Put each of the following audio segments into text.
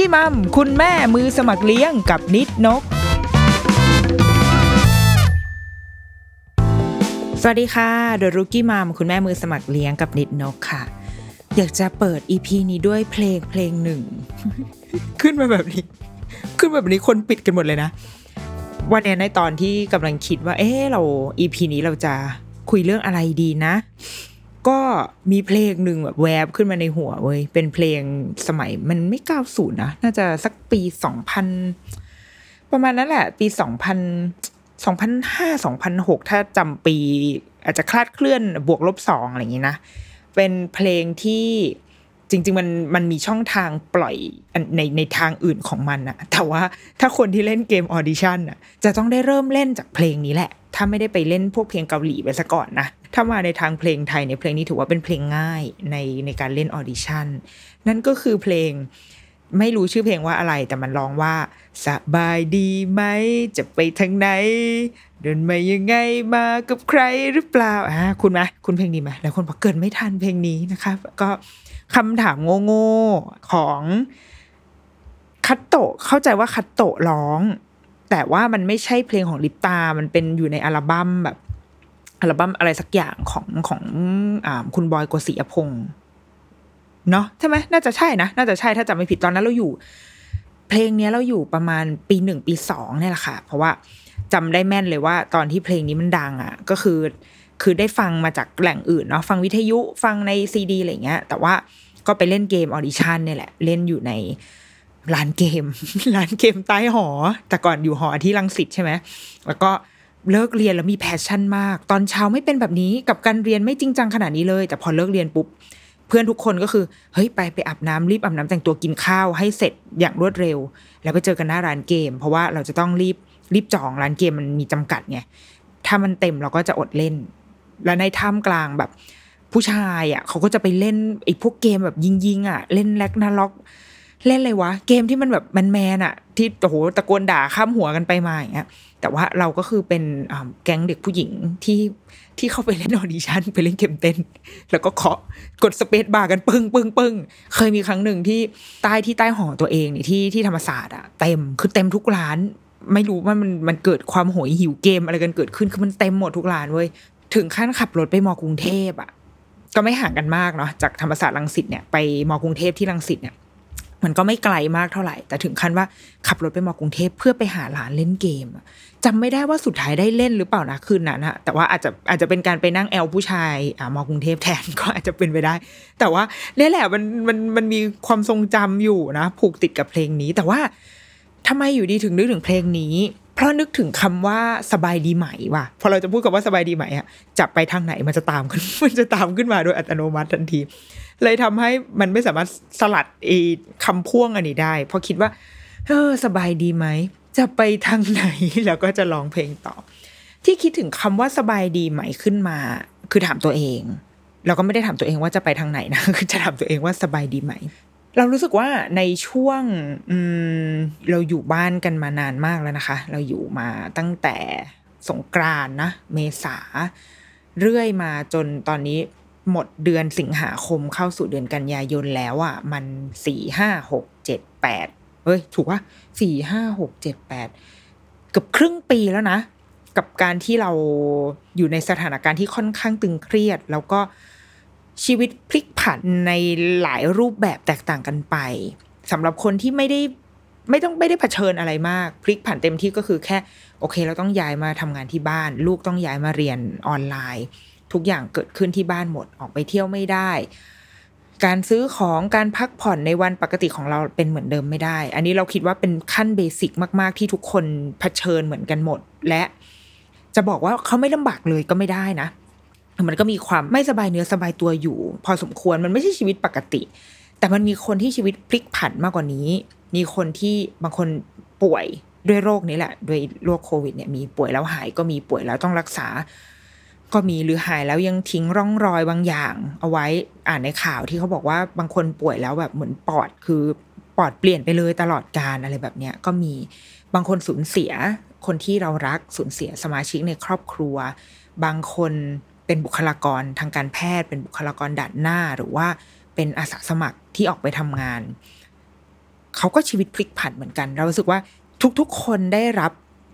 กี้มัมคุณแม่มือสมัครเลี้ยงกับนิดนก สวัสดีค่ะเดอะรุกี้มัมคุณแม่มือสมัครเลี้ยงกับนิดนกค่ะ อยากจะเปิดอีพีนี้ด้วยเพลงเพลงหนึ่ง ขึ้นมาแบบนี้ ขึ้นมาแบบนี้คนปิดกันหมดเลยนะ วันนี้ในตอนที่กำลังคิดว่า เอ๊ะเราอีพีนี้เราจะคุยเรื่องอะไรดีนะ ก็มีเพลงหนึ่งแบบแวบขึ้นมาในหัวเว้ยเป็นเพลงสมัยมันไม่เก้าศูนย์นะน่าจะสักปีสองพันประมาณนั้นแหละ ปีสองพันสองพันห้าสองพันหกถ้าจำปี อาจจะคลาดเคลื่อนบวกลบสองอะไรอย่างนี้นะ เป็นเพลงที่จริง ๆ มันมันมีช่องทางปล่อยในในทางอื่นของมันอะแต่ว่าถ้าคนที่เล่นเกม Audition อะจะต้องได้เริ่มเล่นจากเพลงนี้แหละ ถ้าไม่ได้ไปเล่นพวกเพลงเกาหลีไปซะก่อนนะ ถ้ามาในทางเพลงไทยในเพลงนี้ถือว่าเป็นเพลงง่ายในในการเล่น Audition นั่นก็คือเพลงไม่รู้ชื่อเพลงว่าอะไร แต่มันร้องว่า สบายดีไหม จะไปทางไหน เดินมายังไงมากับใครหรือเปล่าอ่าคุณไหมคุณเพลงนี้ไหมแล้วคนบอกเกิดไม่ทันเพลงนี้นะคะ ก็คำถามโง่ๆของคัตโตะเข้าใจว่าคัตโตะร้อง แต่ว่ามันไม่ใช่เพลงของลิปตา มันเป็นอยู่ในอัลบั้มแบบอัลบั้มอะไรสักอย่างของของอคุณบอยกฤษยพงศ์เนาะใช่ไหมน่าจะใช่นะ น่าจะใช่ถ้าจำไม่ผิดตอนนั้นเราอยู่ เพลงนี้เราอยู่ประมาณปีหนึ่งปีสองเนี่ยแหละค่ะ เพราะว่าจำได้แม่นเลยว่า ตอนที่เพลงนี้มันดังอะ ก็คือ คือได้ฟังมาจากแหล่งอื่นเนาะฟังวิทยุฟังในซีดีอะไรเงี้ย แต่ว่าก็ไปเล่นเกม Audition เนี่ยแหละ เล่นอยู่ใน ร้านเกม ร้านเกมใต้หอ แต่ก่อนอยู่หอที่รังสิตใช่ไหมแล้วก็เลิกเรียนแล้วมี passion มาก ตอนเช้าไม่เป็นแบบนี้กับการเรียนไม่จริงจังขนาดนี้เลย แต่พอเลิกเรียนปุ๊บ เพื่อนทุกคนก็คือ เฮ้ยไปไปอาบน้ำรีบอาบน้ำแต่งตัวกินข้าวให้เสร็จอย่างรวดเร็ว แล้วไปเจอกันหน้าร้านเกม เพราะว่าเราจะต้องรีบรีบจองร้านเกมมันมีจำกัดไงถ้ามันเต็มเราก็จะอดเล่น แล้วในท่ามกลางแบบผู้ชายอะเขาก็จะไปเล่นไอ้พวกเกมแบบยิงๆอะ เล่นแล็กนาล็อก เล่นอะไรวะ เกมที่มันแบบแมนๆอะที่โอ้โหตะโกนด่าข้ามหัวกันไปมาอย่างเงี้ยแต่ว่าเราก็คือเป็นแก๊งเด็กผู้หญิงที่ที่เข้าไปเล่น Audition ไปเล่นเกมเต้น แล้วก็เคาะกด space bar กันปึ้งปึ้งปึ้งเคยมีครั้งหนึ่งที่ใต้ที่ใต้หอตัวเองเนี่ยที่ที่ธรรมศาสตร์อะเต็มคือเต็มทุกร้าน ไม่รู้ว่ามันมันเกิดความโหยหิวเกมอะไรกันเกิดขึ้นคือมันเต็มหมดทุกร้านเว้ยถึงขั้นขับรถไปมอกรุงเทพอะก็ไม่ห่างกันมากเนาะจากธรรมศาสตร์รังสิตเนี่ยไปมอกรุงเทพที่รังสิตเนี่ย มันก็ไม่ไกลมากเท่าไหร่ แต่ถึงขั้นว่าขับรถไปมอกรุงเทพเพื่อไปหาร้านเล่นเกมจำไม่ได้ว่าสุดท้ายได้เล่นหรือเปล่านะคืนนั้นนะแต่ว่าอาจจะอาจจะเป็นการไปนั่งแอลผู้ชายอ่ามอกรุงเทพแทนก็อาจจะเป็นไปได้ แต่ว่าเนี่ยแหละมันมันมันมีความทรงจำอยู่นะ ผูกติดกับเพลงนี้ แต่ว่าทำไมอยู่ดีถึงนึกถึงเพลงนี้ เพราะนึกถึงคำว่าสบายดีไหมว่ะพอเราจะพูดกับว่าสบายดีไหมอะจับไปทางไหนมันจะตามขึ้นมันจะตามขึ้นมาโดยอัตโนมัติทันที เลยทำให้มันไม่สามารถสลัดไอ้คำพ่วงอันนี้ได้ เพราะคิดว่าเออสบายดีไหม จะไปทางไหนแล้วก็จะร้องเพลงต่อ ที่คิดถึงคำว่าสบายดีไหมขึ้นมา คือถามตัวเอง เราก็ไม่ได้ถามตัวเองว่าจะไปทางไหนนะคือจะถามตัวเองว่าสบายดีไหม เรารู้สึกว่าในช่วงอืมเราอยู่บ้านกันมานานมากแล้วนะคะ เราอยู่มาตั้งแต่สงกรานนะ เมษาเรื่อยมาจนตอนนี้ หมดเดือนสิงหาคมเข้าสู่เดือนกันยายนแล้วอะ่ะ มันสี่ห้าหกเจ็ดแปดเอฮ้ย ถูกว่าสี่ห้าหกเจ็ดแปดเกือบครึ่งปีแล้วนะ กับการที่เราอยู่ในสถานการณ์ที่ค่อนข้างตึงเครียด แล้วก็ชีวิตพลิกผันในหลายรูปแบบแตกต่างกันไปสำหรับคนที่ไม่ได้ไม่ต้องไม่ได้เผชิญอะไรมาก พลิกผันเต็มที่ก็คือแค่ โอเค เราต้องย้ายมาทำงานที่บ้าน ลูกต้องย้ายมาเรียนออนไลน์ ทุกอย่างเกิดขึ้นที่บ้านหมดออกไปเที่ยวไม่ได้ การซื้อของการพักผ่อนในวันปกติของเราเป็นเหมือนเดิมไม่ได้ อันนี้เราคิดว่าเป็นขั้นเบสิกมากๆ ที่ทุกคนเผชิญเหมือนกันหมด และจะบอกว่าเขาไม่ลำบากเลยก็ไม่ได้นะ มันก็มีความไม่สบายเนื้อสบายตัวอยู่ พอสมควรมันไม่ใช่ชีวิตปกติ แต่มันมีคนที่ชีวิตพลิกผันมากกว่านี้ มีคนที่บางคนป่วยด้วยโรคนี้แหละ ด้วยโรคโควิดเนี่ยมีป่วยแล้วหายก็มีป่วยแล้วต้องรักษา ก็มีหรือหายแล้วยังทิ้งร่องรอยบางอย่าง เอาไว้อ่านในข่าวที่เขาบอกว่าบางคนป่วยแล้วแบบเหมือนปอดคือปอดเปลี่ยนไปเลยตลอดการอะไรแบบเนี้ยก็มีบางคนสูญเสียคนที่เรารักสูญเสียสมาชิกในครอบครัว บางคนเป็นบุคลากรทางการแพทย์ เป็นบุคลากรด่านหน้าหรือว่าเป็นอาสาสมัครที่ออกไปทำงาน เขาก็ชีวิตพลิกผันเหมือนกัน เรารู้สึกว่าทุกๆ คนได้รับ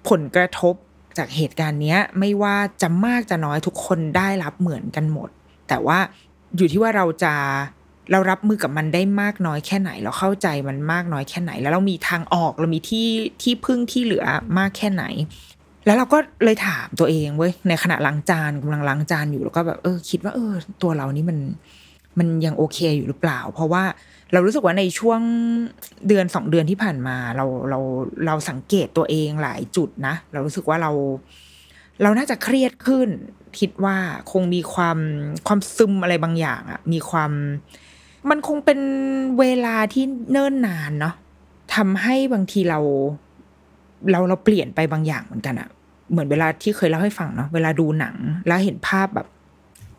ผลกระทบ จากเหตุการณ์เนี้ยไม่ว่าจะมากจะน้อยทุกคนได้รับเหมือนกันหมด แต่ว่าอยู่ที่ว่าเราจะเรารับมือกับมันได้มากน้อยแค่ไหน เราเข้าใจมันมากน้อยแค่ไหน แล้วเรามีทางออกเรามีที่ที่พึ่งที่เหลือมากแค่ไหน แล้วเราก็เลยถามตัวเองเว้ยในขณะล้างจานกำลังล้างจานอยู่แล้วก็แบบเออ คิดว่าเออ ตัวเรานี่มัน มันยังโอเคอยู่หรือเปล่า เพราะว่าเรารู้สึกว่าในช่วงเดือนสองเดือนที่ผ่านมา เราเราเราสังเกตตัวเองหลายจุดนะ เรารู้สึกว่าเรา เราน่าจะเครียดขึ้น คิดว่าคงมีความความซึมอะไรบางอย่างอะมีความ มันคงเป็นเวลาที่เนิ่นนานเนาะทำให้บางทีเรา เราเราเปลี่ยนไปบางอย่างเหมือนกันอะเหมือนเวลาที่เคยเล่าให้ฟังเนาะเวลาดูหนัง แล้วเห็นภาพแบบ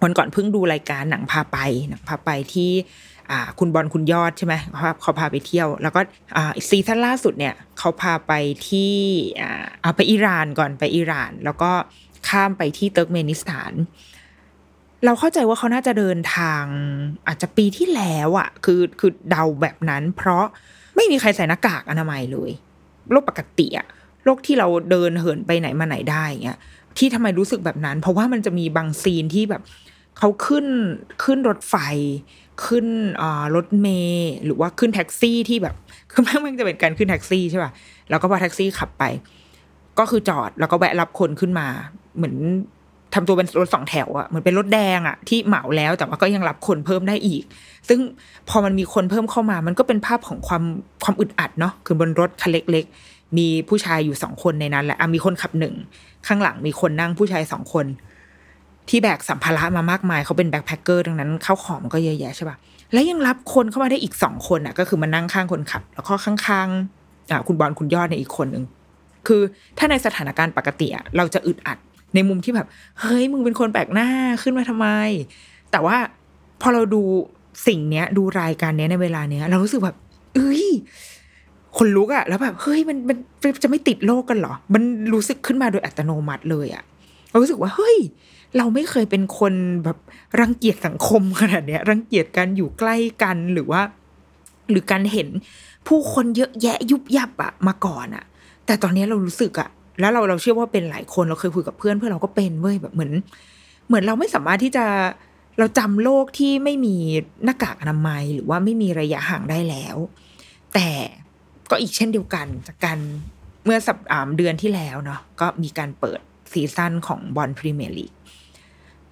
วันก่อนเพิ่งดูรายการหนังพาไปหนังพาไปที่คุณบอลคุณยอดใช่ไหมเขาเขาพาไปเที่ยว แล้วก็ season ล่าสุดเนี่ยเขาพาไปที่เอาไปอิหร่านก่อนไปอิหร่าน แล้วก็ข้ามไปที่เติร์กเมนิสถาน เราเข้าใจว่าเขาน่าจะเดินทางอาจจะปีที่แล้วอะ่ะคือคือเดาแบบนั้น เพราะไม่มีใครใส่หน้ากากอนามัยเลยโลกปกติอะโลกที่เราเดินเหินไปไหนมาไหนได้เงี้ยที่ทำไมรู้สึกแบบนั้น เพราะว่ามันจะมีบางซีนที่แบบ เขาขึ้นขึ้นรถไฟ ขึ้นรถเมย์หรือว่าขึ้นแท็กซี่ที่แบบคือม่งมันจะเป็นการขึ้นแท็กซี่ใช่ป่ะแล้วก็พอแท็กซี่ขับไป ก็คือจอดแล้วก็แวะรับคนขึ้นมา เหมือนทำตัวเป็นรถสองแถวอะเหมือนเป็นรถแดงอะที่เหมาแล้วแต่ว่าก็ยังรับคนเพิ่มได้อีก ซึ่งพอมันมีคนเพิ่มเข้ามา มันก็เป็นภาพของความความอึดอัดเนาะคือบนรถคันเล็ก ๆ มีผู้ชายอยู่สองคนในนั้นแหละมีคนขับหนึ่งข้างหลังมีคนนั่งผู้ชายสองคน ที่แบกสัมภาระมามากมายเขาเป็นแบ็คแพคเกอร์ดังนั้นเข้าของมันก็เยอะแยะใช่ปะแล้วยังรับคนเข้ามาได้อีกสองคนอะ ก็คือมานั่งข้างคนขับ แล้วก็ข้างๆอ่าคุณบอลคุณยอดในอีกคนหนึ่งคือถ้าในสถานการณ์ปกติอะเราจะอึดอัดในมุมที่แบบ เฮ้ยมึงเป็นคนแปลกหน้าขึ้นมาทำไม แต่ว่าพอเราดูสิ่งเนี้ย ดูรายการเนี้ยในเวลาเนี้ย เรารู้สึกแบบ เอ้ยคนลุกอะแล้วแบบเฮ้ยมันมันจะไม่ติดโรคกันเหรอ มันรู้สึกขึ้นมาโดยอัตโนมัติเลยอะเรารู้สึกว่าเฮ้ย เราไม่เคยเป็นคนแบบรังเกียจสังคมขนาดเนี้ย รังเกียจการอยู่ใกล้กันหรือว่า หรือการเห็นผู้คนเยอะแยะยุบยับอะมาก่อนอะแต่ตอนนี้เรารู้สึกอะแล้วเราเราเชื่อว่าเป็นหลายคนเราเคยคุยกับเพื่อนเพื่อนเราก็เป็นเว้ยแบบเหมือน เหมือนเราไม่สามารถที่จะเราจำโลกที่ไม่มีหน้ากากอนามัย หรือว่าไม่มีระยะห่างได้แล้ว แต่ก็อีกเช่นเดียวกันจากการเมื่อสัปดาห์เดือนที่แล้วเนาะก็มีการเปิด season ของบอลพรีเมียร์ลีก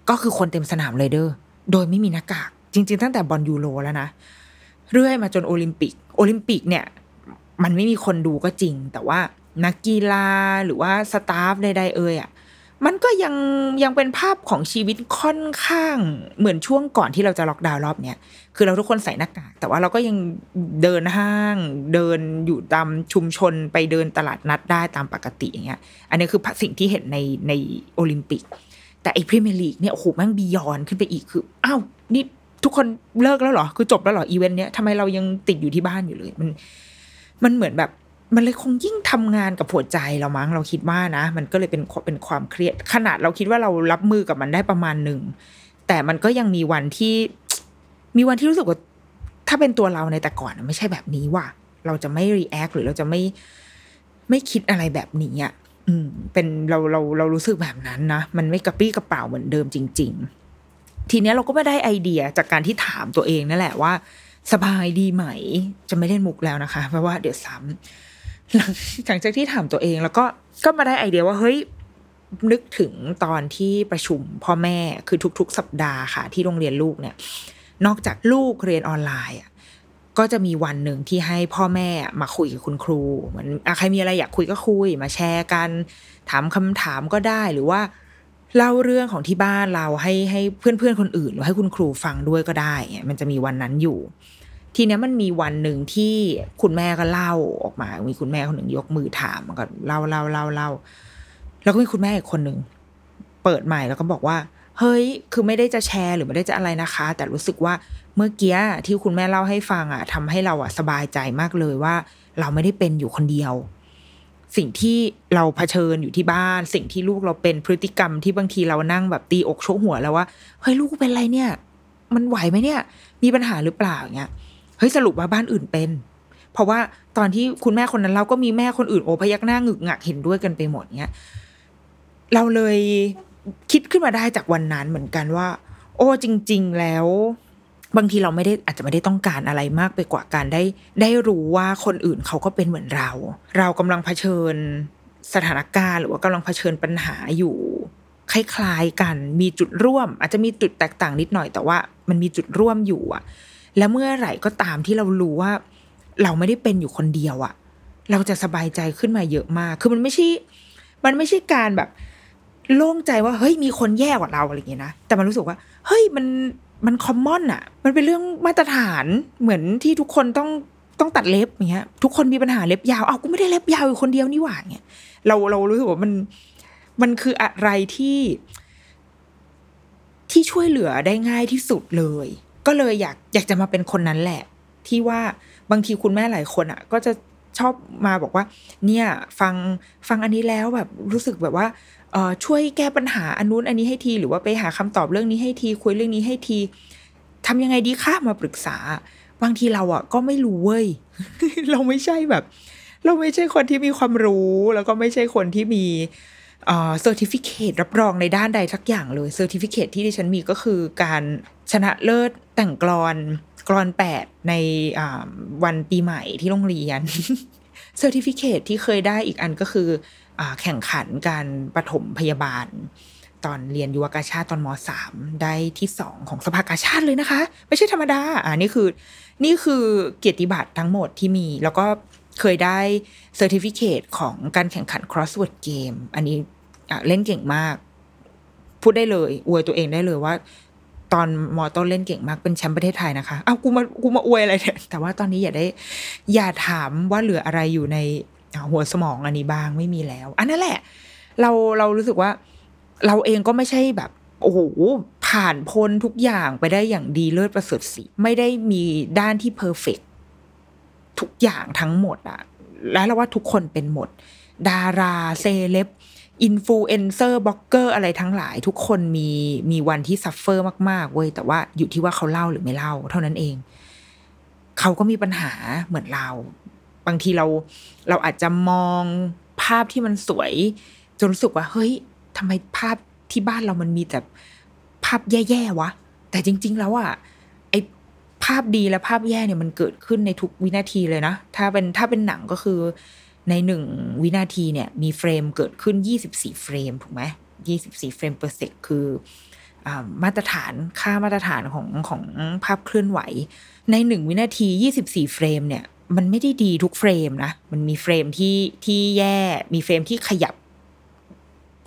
ก็คือคนเต็มสนามเลยเด้อโดยไม่มีหน้ากาก จริง ๆ ตั้งแต่บอลยูโรแล้วนะเรื่อยมาจนโอลิมปิก โอลิมปิกเนี่ย มันไม่มีคนดูก็จริง แต่ว่านักกีฬาหรือว่า staff ใดๆเอ่ยอะมันก็ยังยังเป็นภาพของชีวิตค่อนข้างเหมือนช่วงก่อนที่เราจะล็อกดาวน์รอบเนี้ยคือเราทุกคนใส่หน้ากาก แต่ว่าเราก็ยังเดินห้างเดินอยู่ตามชุมชนไปเดินตลาดนัดได้ตามปกติอย่างเงี้ย อันนี้คือสิ่งที่เห็นในในโอลิมปิก แต่ไอ้พรีเมียร์ลีกเนี่ยโอ้โหแม่ง beyond ขึ้นไปอีกคืออ้าวนี่ทุกคนเลิกแล้วเหรอ คือจบแล้วเหรออีเวนต์เนี้ยทำไมเรายังติดอยู่ที่บ้านอยู่เลย มัน มันเหมือนแบบ มันเลยคงยิ่งทำงานกับหัวใจเรามั้งเราคิดว่านะ มันก็เลยเป็นเป็นความเครียด ขนาดเราคิดว่าเรารับมือกับมันได้ประมาณหนึ่ง แต่มันก็ยังมีวันที่ มีวันที่รู้สึกว่า ถ้าเป็นตัวเราในแต่ก่อนไม่ใช่แบบนี้ว่ะเราจะไม่รีแอคหรือเราจะไม่ไม่คิดอะไรแบบนี้อะ อืมเป็นเราเราเรารู้สึกแบบนั้นนะ มันไม่กระปี้กระเป๋าเหมือนเดิมจริง ๆ ทีเนี้ยเราก็ไม่ได้ไอเดียจากการที่ถามตัวเองนั่นแหละว่า สบายดีไหม จะไม่เล่นมุกแล้วนะคะ เพราะว่าเดี๋ยวซ้ำหลังหลังจากที่ถามตัวเองแล้วก็ก็มาได้ไอเดียว่าเฮ้ยนึกถึงตอนที่ประชุมพ่อแม่คือทุก ๆ สัปดาห์ค่ะ ที่โรงเรียนลูกเนี่ย นอกจากลูกเรียนออนไลน์อะ ก็จะมีวันหนึ่งที่ให้พ่อแม่มาคุยกับคุณครูเหมือนใครมีอะไรอยากคุยก็คุยมาแชร์กัน ถามคำถามก็ได้หรือว่าเล่าเรื่องของที่บ้านเราให้ให้เพื่อนๆคนอื่น หรือให้คุณครูฟังด้วยก็ได้ มันจะมีวันนั้นอยู่ ทีนี้มันมีวันหนึ่งที่คุณแม่ก็เล่าออกมา มีคุณแม่คนหนึ่งยกมือถามมันก็เล่าเล่าเล่าเล่าแล้วก็มีคุณแม่อีกคนหนึ่งเปิดใหม่แล้วก็บอกว่า เฮ้ย คือไม่ได้จะแชร์หรือไม่ได้จะอะไรนะคะ แต่รู้สึกว่า เมื่อกี้ที่คุณแม่เล่าให้ฟังอะทำให้เราอะสบายใจมากเลยว่า เราไม่ได้เป็นอยู่คนเดียว สิ่งที่เราเผชิญอยู่ที่บ้าน สิ่งที่ลูกเราเป็นพฤติกรรมที่บางทีเรานั่งแบบตีอกโชกหัวแล้วว่าเฮ้ยลูกเป็นไรเนี่ย มันไหวไหมเนี่ย มีปัญหาหรือเปล่าเงี้ยเฮ้ยสรุปว่าบ้านอื่นเป็น เพราะว่าตอนที่คุณแม่คนนั้นเราก็มีแม่คนอื่นโอพยักหน้าหงึกงักเห็นด้วยกันไปหมดเงี้ยเราเลยคิดขึ้นมาได้จากวันนั้นเหมือนกันว่า โอ้จริง ๆ แล้ว บางทีเราไม่ได้อาจจะไม่ได้ต้องการอะไรมากไปกว่าการได้ ได้รู้ว่าคนอื่นเขาก็เป็นเหมือนเรา เรากำลังเผชิญสถานการณ์ หรือว่ากำลังเผชิญปัญหาอยู่คล้ายๆกันมีจุดร่วม อาจจะมีจุดแตกต่างนิดหน่อยแต่ว่า มันมีจุดร่วมอยู่อะแล้วเมื่อไหร่ก็ตามที่เรารู้ว่า เราไม่ได้เป็นอยู่คนเดียวอะเราจะสบายใจขึ้นมาเยอะมาก คือมันไม่ใช่ มันไม่ใช่การแบบ โล่งใจว่าเฮ้ยมีคนแย่กว่าเราอะไรอย่างเงี้ยนะ แต่มันรู้สึกว่า เฮ้ยมัน มันคอมมอนอะมันเป็นเรื่องมาตรฐานเหมือนที่ทุกคนต้องต้องตัดเล็บอย่างเงี้ย ทุกคนมีปัญหาเล็บยาวเอากูไม่ได้เล็บยาวอยู่คนเดียวนี่หว่าเงี้ยเราเรารู้สึกว่ามันมันคืออะไรที่ที่ช่วยเหลือได้ง่ายที่สุดเลย ก็เลยอยากอยากจะมาเป็นคนนั้นแหละ ที่ว่าบางทีคุณแม่หลายคนอะ ก็จะชอบมาบอกว่า เนี่ย ฟังฟังอันนี้แล้วแบบรู้สึกแบบว่า ช่วยแก้ปัญหาอันนู้นอันนี้ให้ที หรือว่าไปหาคำตอบเรื่องนี้ให้ที คุยเรื่องนี้ให้ทีทำยังไงดีคะมาปรึกษา บางทีเราอะ ก็ไม่รู้เว้ย เราไม่ใช่แบบ เราไม่ใช่คนที่มีความรู้ แล้วก็ไม่ใช่คนที่มี certificate รับรองในด้านใดสักอย่างเลย certificate ที่ดิฉันมีก็คือการชนะเลิศแต่งกลอนกลอนแปดในวันปีใหม่ที่โรงเรียน certificate ที่เคยได้อีกอันก็คือ แข่งขันการปฐมพยาบาล ตอนเรียนยุวกาชาติตอนมสามได้ที่สองของสภากาชาติเลยนะคะ ไม่ใช่ธรรมดาอ่านี่คือ นี่คือเกียรติบัตรทั้งหมดที่มี แล้วก็เคยได้เซอร์ติฟิเคตของการแข่งขัน crossword game อันนี้เล่นเก่งมาก พูดได้เลย อวยตัวเองได้เลยว่า ตอนมอต้นเล่นเก่งมากเป็นแชมป์ประเทศไทยนะคะ เอากูมากูมาอวยอะไรเนี่ยแต่ว่าตอนนี้อย่าได้ อย่าถามว่าเหลืออะไรอยู่ใน หัวสมองอันนี้บางไม่มีแล้ว อันนั้นแหละ เราเรารู้สึกว่า เราเองก็ไม่ใช่แบบโอ้โหผ่านพ้นทุกอย่างไปได้อย่างดีเลิศประเสริฐศรีไม่ได้มีด้านที่ perfect ทุกอย่างทั้งหมดอะแล้วเราว่าทุกคนเป็นหมด ดารา celeb influencer blogger อะไรทั้งหลาย ทุกคนมีมีวันที่ suffer มากๆเว้ยแต่ว่าอยู่ที่ว่าเขาเล่าหรือไม่เล่า เท่านั้นเอง เขาก็มีปัญหาเหมือนเรา บางทีเราเราอาจจะมองภาพที่มันสวย จนรู้สึกว่า เฮ้ยทำไมภาพที่บ้านเรามันมีแต่ภาพแย่ๆวะ แต่จริง ๆ แล้วอะไอภาพดีและภาพแย่เนี่ยมันเกิดขึ้นในทุกวินาทีเลยนะ ถ้าเป็นถ้าเป็นหนังก็คือในหนึ่งวินาทีเนี่ย มี frame เกิดขึ้น 24 frame ถูกไหม24 frame per sec คืออมาตรฐานค่ามาตรฐานของของภาพเคลื่อนไหว ในหนึ่งวินาที 24 frame เนี่ย มันไม่ได้ดีทุก frame นะ มันมี frame ที่ที่แย่ มี frame ที่ขยับ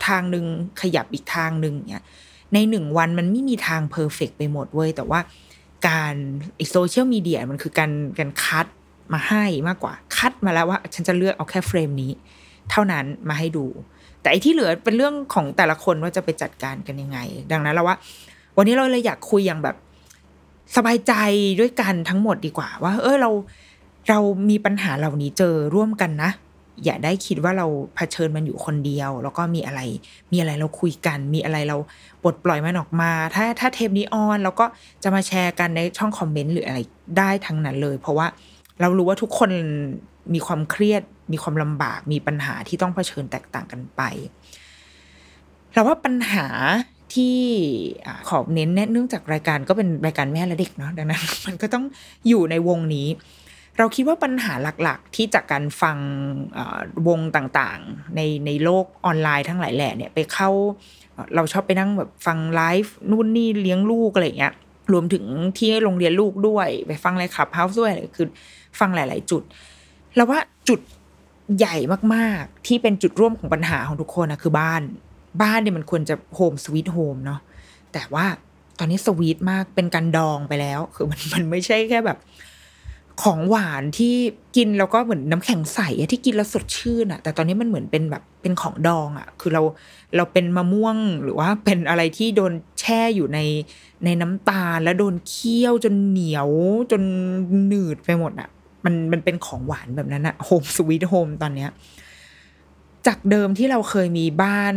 ทางหนึ่งขยับอีกทางหนึ่งเนี่ย ในหนึ่งวันมันไม่มีทาง perfect ไปหมดเว้ย แต่ว่าการโซเชียลมีเดียมันคือการการคัดมาให้มากกว่า คัดมาแล้วว่า ฉันจะเลือกเอาแค่ frame นี้ เท่านั้นมาให้ดู แต่อีที่เหลือเป็นเรื่องของแต่ละคนว่าจะไปจัดการกันยังไง ดังนั้นเราว่า วันนี้เราเลยอยากคุยอย่างแบบสบายใจด้วยกันทั้งหมดดีกว่า ว่า เออเรา เรามีปัญหาเหล่านี้เจอร่วมกันนะ อย่าได้คิดว่าเราเผชิญมันอยู่คนเดียว แล้วก็มีอะไร มีอะไรเราคุยกัน มีอะไรเราปลดปล่อยมันออกมา ถ้าถ้าเทปนี้ออนเราก็จะมาแชร์กันในช่องคอมเมนต์หรืออะไรได้ทั้งนั้นเลย เพราะว่าเรารู้ว่าทุกคนมีความเครียด มีความลำบาก มีปัญหาที่ต้องเผชิญแตกต่างกันไปเราว่าปัญหาที่ขอเน้นเนื่องจากรายการก็เป็นรายการแม่และเด็กเนาะดังนั้น มันก็ต้องอยู่ในวงนี้ เราคิดว่าปัญหาหลักๆ ที่จากการฟังวงต่างๆ ในในโลกออนไลน์ทั้งหลายแหล่เนี่ยไปเข้า เราชอบไปนั่งแบบฟังไลฟ์นู่นนี่เลี้ยงลูกอะไรเงี้ยรวมถึงที่โรงเรียนลูกด้วย ไปฟังอะไรขับเฮาส์ด้วยคือฟังหลาย ๆ จุด แล้วว่าจุดใหญ่มากๆ ที่เป็นจุดร่วมของปัญหาของทุกคนนะคือบ้าน บ้านเนี่ยมันควรจะโฮมสวีทโฮมเนาะแต่ว่าตอนนี้สวีทมากเป็นการดองไปแล้ว คือมันมันไม่ใช่แค่แบบ ของหวานที่กินแล้วก็เหมือนน้ำแข็งใสที่กินแล้วสดชื่นอะแต่ตอนนี้มันเหมือนเป็นแบบเป็นของดองอะคือเราเราเป็นมะม่วงหรือว่าเป็นอะไรที่โดนแช่อยู่ในในน้ำตาลแล้วโดนเคี่ยวจนเหนียวจนหนืดไปหมดอะมันมันเป็นของหวานแบบนั้นอะ home sweet home ตอนเนี้ยจากเดิมที่เราเคยมีบ้าน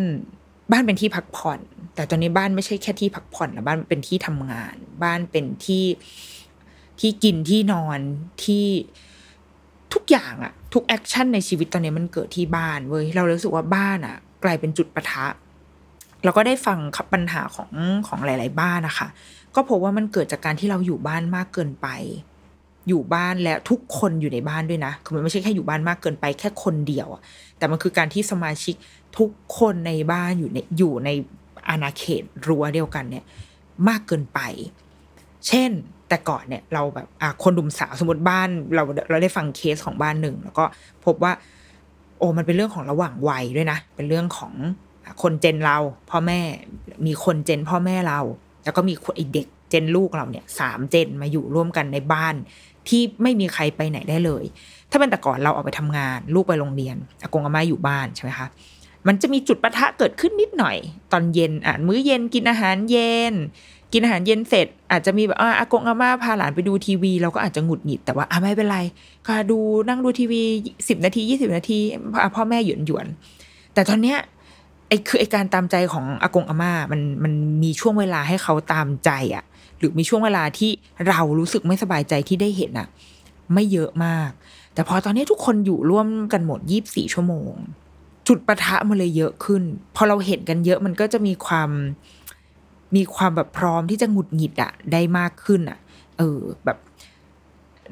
บ้านเป็นที่พักผ่อน แต่ตอนนี้บ้านไม่ใช่แค่ที่พักผ่อนนะบ้านเป็นที่ทำงาน บ้านเป็นที่ ที่กินที่นอนที่ทุกอย่างอะทุก action ในชีวิตตอนนี้มันเกิดที่บ้านเว้ยเรารู้สึกว่าบ้านอะกลายเป็นจุดปะทะเราก็ได้ฟังปัญหาของของหลาย ๆ บ้านนะคะ ก็พบว่ามันเกิดจากการที่เราอยู่บ้านมากเกินไป อยู่บ้านแล้วทุกคนอยู่ในบ้านด้วยนะคือมันไม่ใช่แค่อยู่บ้านมากเกินไปแค่คนเดียวแต่มันคือการที่สมาชิกทุกคนในบ้านอยู่ในอยู่ในอาณาเขตรั้วเดียวกันเนี่ย มากเกินไป เช่น แต่ก่อนเนี่ยเราแบบอะคนดุมสาวสมมติบ้าน เราเราได้ฟังเคสของบ้านหนึ่งแล้วก็พบว่า โอ้มันเป็นเรื่องของระหว่างวัยด้วยนะ เป็นเรื่องของคนเจนเรา พ่อแม่มีคนเจนพ่อแม่เรา แล้วก็มีไอเด็กเจนลูกเราเนี่ยสามเจนมาอยู่ร่วมกันในบ้านที่ไม่มีใครไปไหนได้เลย ถ้าเป็นแต่ก่อนเราออกไปทำงาน ลูกไปโรงเรียนอากงอาม่าอยู่บ้านใช่ไหมคะมันจะมีจุดปะทะเกิดขึ้นนิดหน่อย ตอนเย็นอ่านมื้อเย็นกินอาหารเย็น กินอาหารเย็นเสร็จ อาจจะมีแบบอากงอาม่าพาหลานไปดูทีวี เราก็อาจจะหงุดหงิดแต่ว่าอะไม่เป็นไร ก็ดูนั่งดูทีวีสิบนาทียี่สิบนาทีพ่อแม่หยวนหยวนแต่ตอนเนี้ยไอ้คือไอ้การตามใจของอากงอาม่ามันมันมีช่วงเวลาให้เขาตามใจอะ่ะ หรือมีช่วงเวลาที่เรารู้สึกไม่สบายใจที่ได้เห็นอะ่ะ ไม่เยอะมาก แต่พอตอนนี้ทุกคนอยู่ร่วมกันหมดยี่บสี่ชั่วโมง จุดประทะมันเลยเยอะขึ้น พอเราเห็นกันเยอะมันก็จะมีความ มีความแบบพร้อมที่จะหงุดหงิดอะได้มากขึ้นอะเออแบบ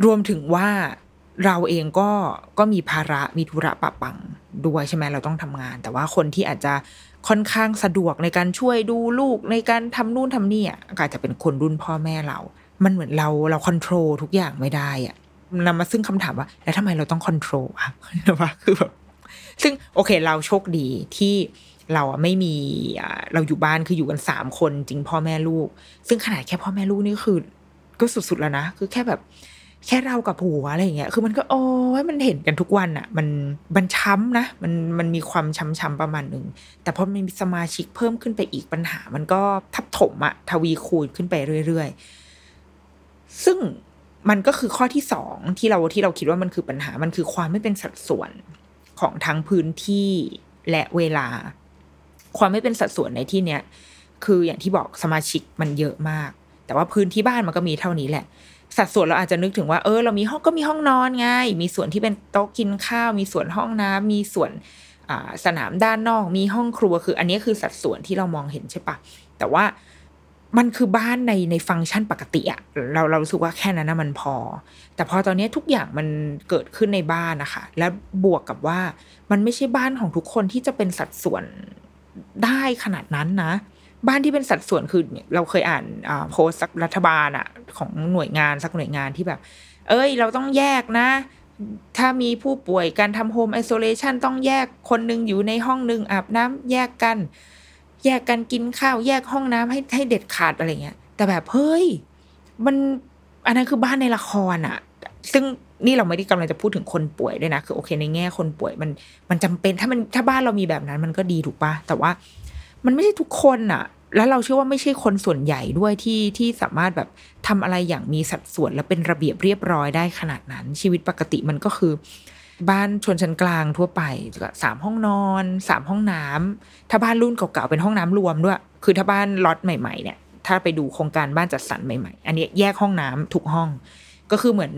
รวมถึงว่าเราเองก็ก็มีภาระมีธุระปะปังด้วยใช่ไหมเราต้องทำงาน แต่ว่าคนที่อาจจะค่อนข้างสะดวกในการช่วยดูลูกในการทำนู่นทำนี่อะอาจจะเป็นคนรุ่นพ่อแม่เรา มันเหมือนเราเราควบคุมทุกอย่างไม่ได้อะนำมาซึ่งคำถามว่า แล้วทำไมเราต้องควบคุมอะว่าคือแบบซึ่งโอเค เราโชคดีที่ เราไม่มีเราอยู่บ้านคืออยู่กันสามคนจริงพ่อแม่ลูก ซึ่งขนาดแค่พ่อแม่ลูกนี่คือ ก็สุดๆแล้วนะคือแค่แบบแค่เรากับผัวอะไรอย่างเงี้ย คือมันก็โอ้ยมันเห็นกันทุกวันอะมันมันช้ำนะ มันมันมีความช้ำๆประมาณหนึ่ง แต่พอมันมีสมาชิกเพิ่มขึ้นไปอีกปัญหา มันก็ทับถมอะทวีคูณขึ้นไปเรื่อยๆ ซึ่งมันก็คือข้อที่สองที่เราที่เราคิดว่ามันคือปัญหา มันคือความไม่เป็นสัดส่วนของทั้งพื้นที่และเวลา ความไม่เป็นสัดส่วนในที่เนี้ยคืออย่างที่บอกสมาชิกมันเยอะมาก แต่ว่าพื้นที่บ้านมันก็มีเท่านี้แหละ สัดส่วนเราอาจจะนึกถึงว่าเออเรามีห้องก็มีห้องนอนไงมีส่วนที่เป็นโต๊ะกินข้าว มีส่วนห้องน้ำมีส่วนสนามด้านนอก มีห้องครัวคือ อันนี้คือสัดส่วนที่เรามองเห็นใช่ปะแต่ว่ามันคือบ้านในในฟังก์ชันปกติอะเราเราสึกว่าแค่นั้นนะมันพอ แต่พอตอนนี้ทุกอย่างมันเกิดขึ้นในบ้านนะคะ และบวกกับว่ามันไม่ใช่บ้านของทุกคนที่จะเป็นสัดส่วน ได้ขนาดนั้นนะ บ้านที่เป็นสัดส่วนคือเราเคยอ่านโพสต์รัฐบาลอะของหน่วยงานสักหน่วยงานที่แบบ เอ้ย เราต้องแยกนะ ถ้ามีผู้ป่วยการทำโฮมไอโซเลชันต้องแยกคนหนึ่งอยู่ในห้องหนึ่งอาบน้ำแยกกัน แยกกันกินข้าว แยกห้องน้ำให้ให้เด็ดขาดอะไรเงี้ย แต่แบบเฮ้ยมันอันนั้นคือบ้านในละครอะซึ่ง นี่เราไม่ได้กำลังจะพูดถึงคนป่วยด้วยนะ คือโอเคในแง่คนป่วยมันมันจำเป็นถ้ามันถ้าบ้านเรามีแบบนั้นมันก็ดีถูกปะแต่ว่ามันไม่ใช่ทุกคนอะแล้วเราเชื่อว่าไม่ใช่คนส่วนใหญ่ด้วยที่ที่สามารถแบบทำอะไรอย่างมีสัดส่วนและเป็นระเบียบเรียบร้อยได้ขนาดนั้น ชีวิตปกติมันก็คือ บ้านชนชั้นกลางทั่วไปสามห้องนอนสามห้องน้ำถ้าบ้านรุ่นเก่าๆเป็นห้องน้ำรวมด้วย คือถ้าบ้านล็อตใหม่ๆเนี่ยถ้าไปดูโครงการบ้านจัดสรรใหม่ ๆ อันนี้แยกห้องน้ำทุกห้อง ก็คือเหมือน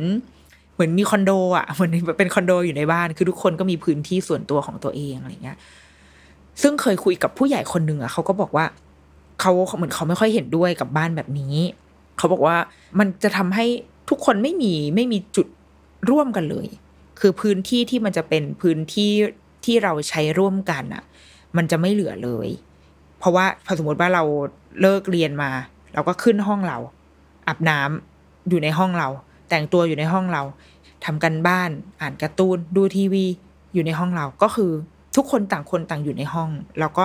มืมือนมีคอนโดอะเหมือนเป็นคอนโดอยู่ในบ้าน คือทุกคนก็มีพื้นที่ส่วนตัวของตัวเองอะไรเงี้ย ซึ่งเคยคุยกับผู้ใหญ่คนหนึ่งอะเขาก็บอกว่าเขาเหมือนเขาไม่ค่อยเห็นด้วยกับบ้านแบบนี้เขาบอกว่ามันจะทำให้ทุกคนไม่มีไม่มีจุดร่วมกันเลย คือพื้นที่ที่มันจะเป็นพื้นที่ที่เราใช้ร่วมกันอะ มันจะไม่เหลือเลย เพราะว่าพอสมมติว่าเราเลิกเรียนมา เราก็ขึ้นห้องเราอาบน้ำอยู่ในห้องเรา แต่งตัวอยู่ในห้องเรา ทำกันบ้าน อ่านการ์ตูน ดูทีวี อยู่ในห้องเราก็คือทุกคนต่างคนต่างอยู่ในห้อง แล้วก็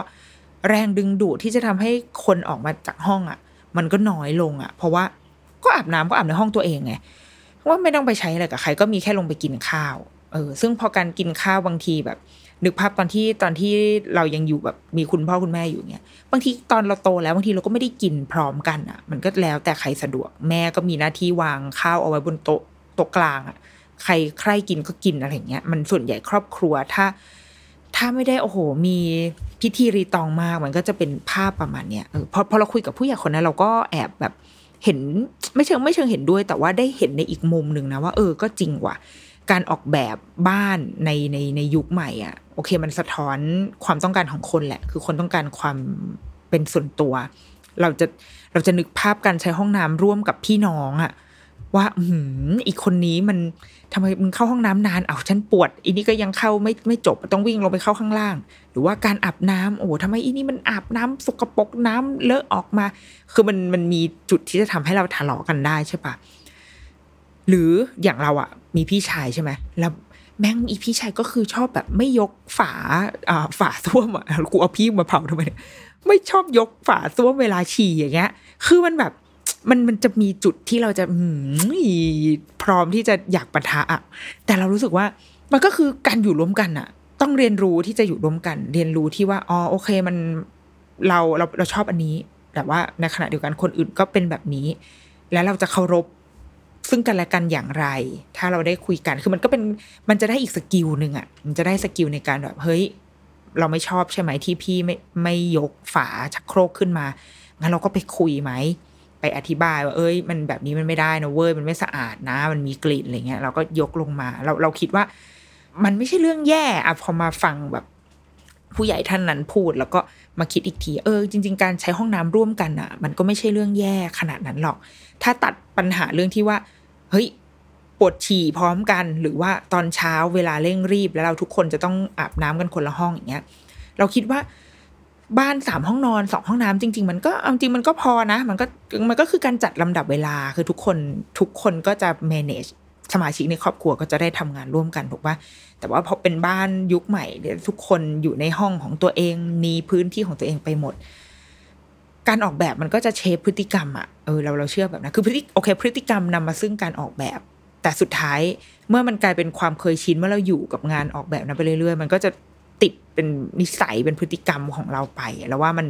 แรงดึงดูดที่จะทำให้คนออกมาจากห้องอะ มันก็น้อยลงอะ เพราะว่าก็อาบน้ำก็อาบในห้องตัวเองไงว่าไม่ต้องไปใช้อะไรกับใครก็มีแค่ลงไปกินข้าว เออ ซึ่งพอการกินข้าวบางทีแบบ นึกภาพตอนที่ตอนที่เรายังอยู่แบบมีคุณพ่อคุณแม่อยู่เนี่ยบางทีตอนเราโตแล้วบางทีเราก็ไม่ได้กินพร้อมกันอะ มันก็แล้วแต่ใครสะดวกแม่ก็มีหน้าที่วางข้าวเอาไว้บนโต๊ะโต๊ะกลางอะ ใครใครกินก็กินอะไรเงี้ยมันส่วนใหญ่ครอบครัวถ้า ถ้าไม่ได้โอ้โห มีพิธีรีตองมากมันก็จะเป็นภาพประมาณเนี้ยเออพอพอเราคุยกับผู้ใหญ่คนนั้นเราก็แอบแบบเห็นไม่เชิงไม่เชิงเห็นด้วย แต่ว่าได้เห็นในอีกมุมหนึ่งนะว่า เออก็จริงว่ะการออกแบบบ้านในในในยุคใหม่อะ โอเค มันสะท้อนความต้องการของคนแหละ คือคนต้องการความเป็นส่วนตัว เราจะเราจะนึกภาพการใช้ห้องน้ำร่วมกับพี่น้องอะ ว่าอือีกคนนี้มันทำไมมึงเข้าห้องน้ำนานเอาฉันปวดอีนี่ก็ยังเข้าไม่ไม่จบต้องวิ่งลงไปเข้าข้างล่าง หรือว่าการอาบน้ำโอ้ทำไมอีนี่มันอาบน้ำสกปรกน้ำเลอะออกมา คือมันมันมีจุดที่จะทำให้เราทะเลาะกันได้ใช่ปะหรืออย่างเราอะมีพี่ชายใช่ไหมแล้วแม่งอีพี่ชายก็คือชอบแบบไม่ยกฝาอ่าฝาส้วมอะกูเอาพี่มาเผาทำไมไม่ชอบยกฝาส้วมเวลาฉี่อย่างเงี้ย คือมันแบบ มันมันจะมีจุดที่เราจะพร้อมที่จะอยากปะทะอะแต่เรารู้สึกว่ามันก็คือการอยู่ร่วมกันอะต้องเรียนรู้ที่จะอยู่ร่วมกัน เรียนรู้ที่ว่าอ๋อโอเคมันเราเราเราชอบอันนี้ แต่ว่าในขณะเดียวกันคนอื่นก็เป็นแบบนี้ แล้วเราจะเคารพซึ่งกันและกันอย่างไร ถ้าเราได้คุยกัน คือมันก็เป็น มันจะได้อีก skill หนึ่งอะ มันจะได้ skill ในการแบบ เฮ้ย เราไม่ชอบใช่ไหมที่พี่ไม่ไม่ยกฝาชักโครกขึ้นมา งั้นเราก็ไปคุยไหม ไปอธิบายว่าเอ้ย มันแบบนี้มันไม่ได้นะเว้ยมันไม่สะอาดนะ มันมีกลิ่นอะไรเงี้ยเราก็ยกลงมา เราเราคิดว่า มันไม่ใช่เรื่องแย่อะพอมาฟังแบบ ผู้ใหญ่ท่านนั้นพูด แล้วก็มาคิดอีกที เออ จริง ๆ การใช้ห้องน้ำร่วมกันอะมันก็ไม่ใช่เรื่องแย่ขนาดนั้นหรอก ถ้าตัดปัญหาเรื่องที่ว่า เฮ้ยปวดฉี่พร้อมกัน หรือว่าตอนเช้าเวลาเร่งรีบ แล้วเราทุกคนจะต้องอาบน้ำกันคนละห้องอย่างเงี้ยเราคิดว่า บ้านสามห้องนอนสองห้องน้ำจริง ๆ มันก็จริงมันก็พอนะ มันก็มันก็คือการจัดลำดับเวลาคือทุกคนทุกคนก็จะ manage สมาชิกในครอบครัวก็จะได้ทำงานร่วมกันถูกปะแต่ว่าพอเป็นบ้านยุคใหม่เดี๋ยวทุกคนอยู่ในห้องของตัวเองมีพื้นที่ของตัวเองไปหมด การออกแบบมันก็จะเชฟพฤติกรรมอะเออเราเราเชื่อแบบนั้นคือพฤติโอเค พฤติกรรมนำมาซึ่งการออกแบบ แต่สุดท้ายเมื่อมันกลายเป็นความเคยชินเมื่อเราอยู่กับงานออกแบบนั้นไปเรื่อยๆ มันก็จะ เป็นนิสัยเป็นพฤติกรรมของเราไป แล้วว่ามัน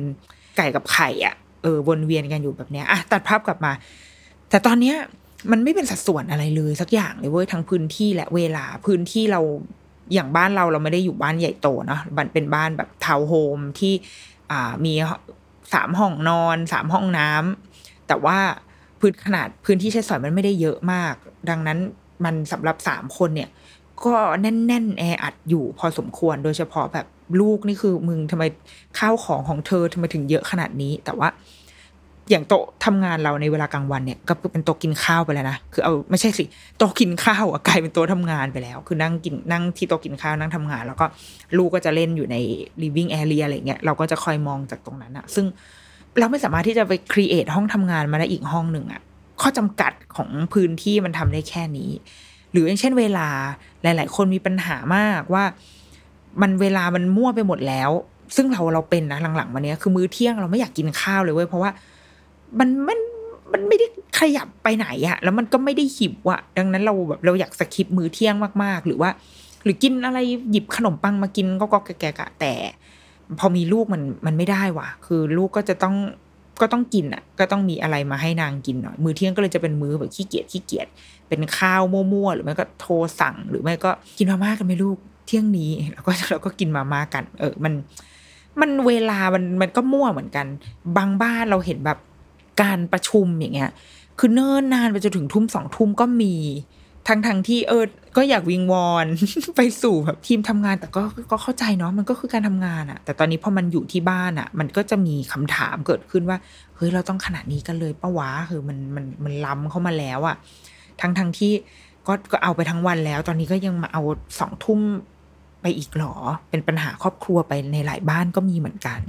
ไก่กับไข่อะเออวนเวียนกันอยู่แบบเนี้ยอะตัดภาพกลับมา แต่ตอนเนี้ยมันไม่เป็นสัดส่วนอะไรเลยสักอย่างเลยเว้ยทั้งพื้นที่และเวลาพื้นที่เราอย่างบ้านเราเราไม่ได้อยู่บ้านใหญ่โตเนาะมันเป็นบ้านแบบทาวน์โฮมที่อ่ามีสามห้องนอนสามห้องน้ำแต่ว่าพื้นขนาดพื้นที่ใช้สอยมันไม่ได้เยอะมาก ดังนั้นมันสำหรับสามคนเนี่ย ก็แน่นๆแออัดอยู่พอสมควรโดยเฉพาะแบบลูกนี่คือมึงทำไมข้าวของของเธอทำไมถึงเยอะขนาดนี้ แต่ว่า อย่างโต๊ะทำงานเราในเวลากลางวันเนี่ยก็เป็นโต๊ะกินข้าวไปแล้วนะคือเอาไม่ใช่สิโต๊ะกินข้าวอะกลายเป็นโต๊ะทำงานไปแล้ว คือนั่งกินนั่งที่โต๊ะกินข้าวนั่งทำงาน แล้วก็ลูกก็จะเล่นอยู่ใน living area อะไรเงี้ยเราก็จะคอยมองจากตรงนั้นอะซึ่งเราไม่สามารถที่จะไป create ห้องทำงานมาได้อีกห้องหนึ่งอะข้อจำกัดของพื้นที่มันทำได้แค่นี้ รืออย่างเช่นเวลาหลาย ๆ คนมีปัญหามากว่า มันเวลามันมั่วไปหมดแล้ว ซึ่งเราเราเป็นนะหลังๆมาเนี้ยคือมื้อเที่ยงเราไม่อยากกินข้าวเลยเว้ยเพราะว่ามันมันมันไม่ได้ขยับไปไหนอะแล้วมันก็ไม่ได้หิวอะดังนั้นเราแบบเราอยากสคิปมื้อเที่ยงมากๆ หรือว่า หรือกินอะไรหยิบขนมปังมากินก็ก็แกะแต่ พอมีลูกมันมันไม่ได้ว่ะ คือลูกก็จะต้อง ก็ต้องกินอะ ก็ต้องมีอะไรมาให้นางกินหน่อยมื้อเที่ยงก็เลยจะเป็นมื้อแบบขี้เกียจขี้เกียจเป็นข้าวมั่วๆหรือไม่ก็โทรสั่ง หรือไม่ก็กินมาม่ากันไหมลูกเที่ยงนี้แล้วก็เราก็กินมาม่ากัน เออมัน มันเวลามันมันก็มั่วเหมือนกัน บางบ้านเราเห็นแบบการประชุมอย่างเงี้ย คือเนิ่นนานไปจนถึงทุ่มสองทุ่มก็มี ทั้งทั้งที่เออก็อยากวิงวอนไปสู่แบบทีมทำงาน แต่ก็ก็เข้าใจเนาะมันก็คือการทำงานอะแต่ตอนนี้พอมันอยู่ที่บ้านอะมันก็จะมีคำถามเกิดขึ้นว่าเฮ้ยเราต้องขนาดนี้กันเลยปะวะคือมันมันมันล้ำเข้ามาแล้วอะทั้งทั้งที่ก็ก็เอาไปทั้งวันแล้ว ตอนนี้ก็ยังมาเอาสองทุ่มไปอีกหรอ เป็นปัญหาครอบครัวไปในหลายบ้านก็มีเหมือนกัน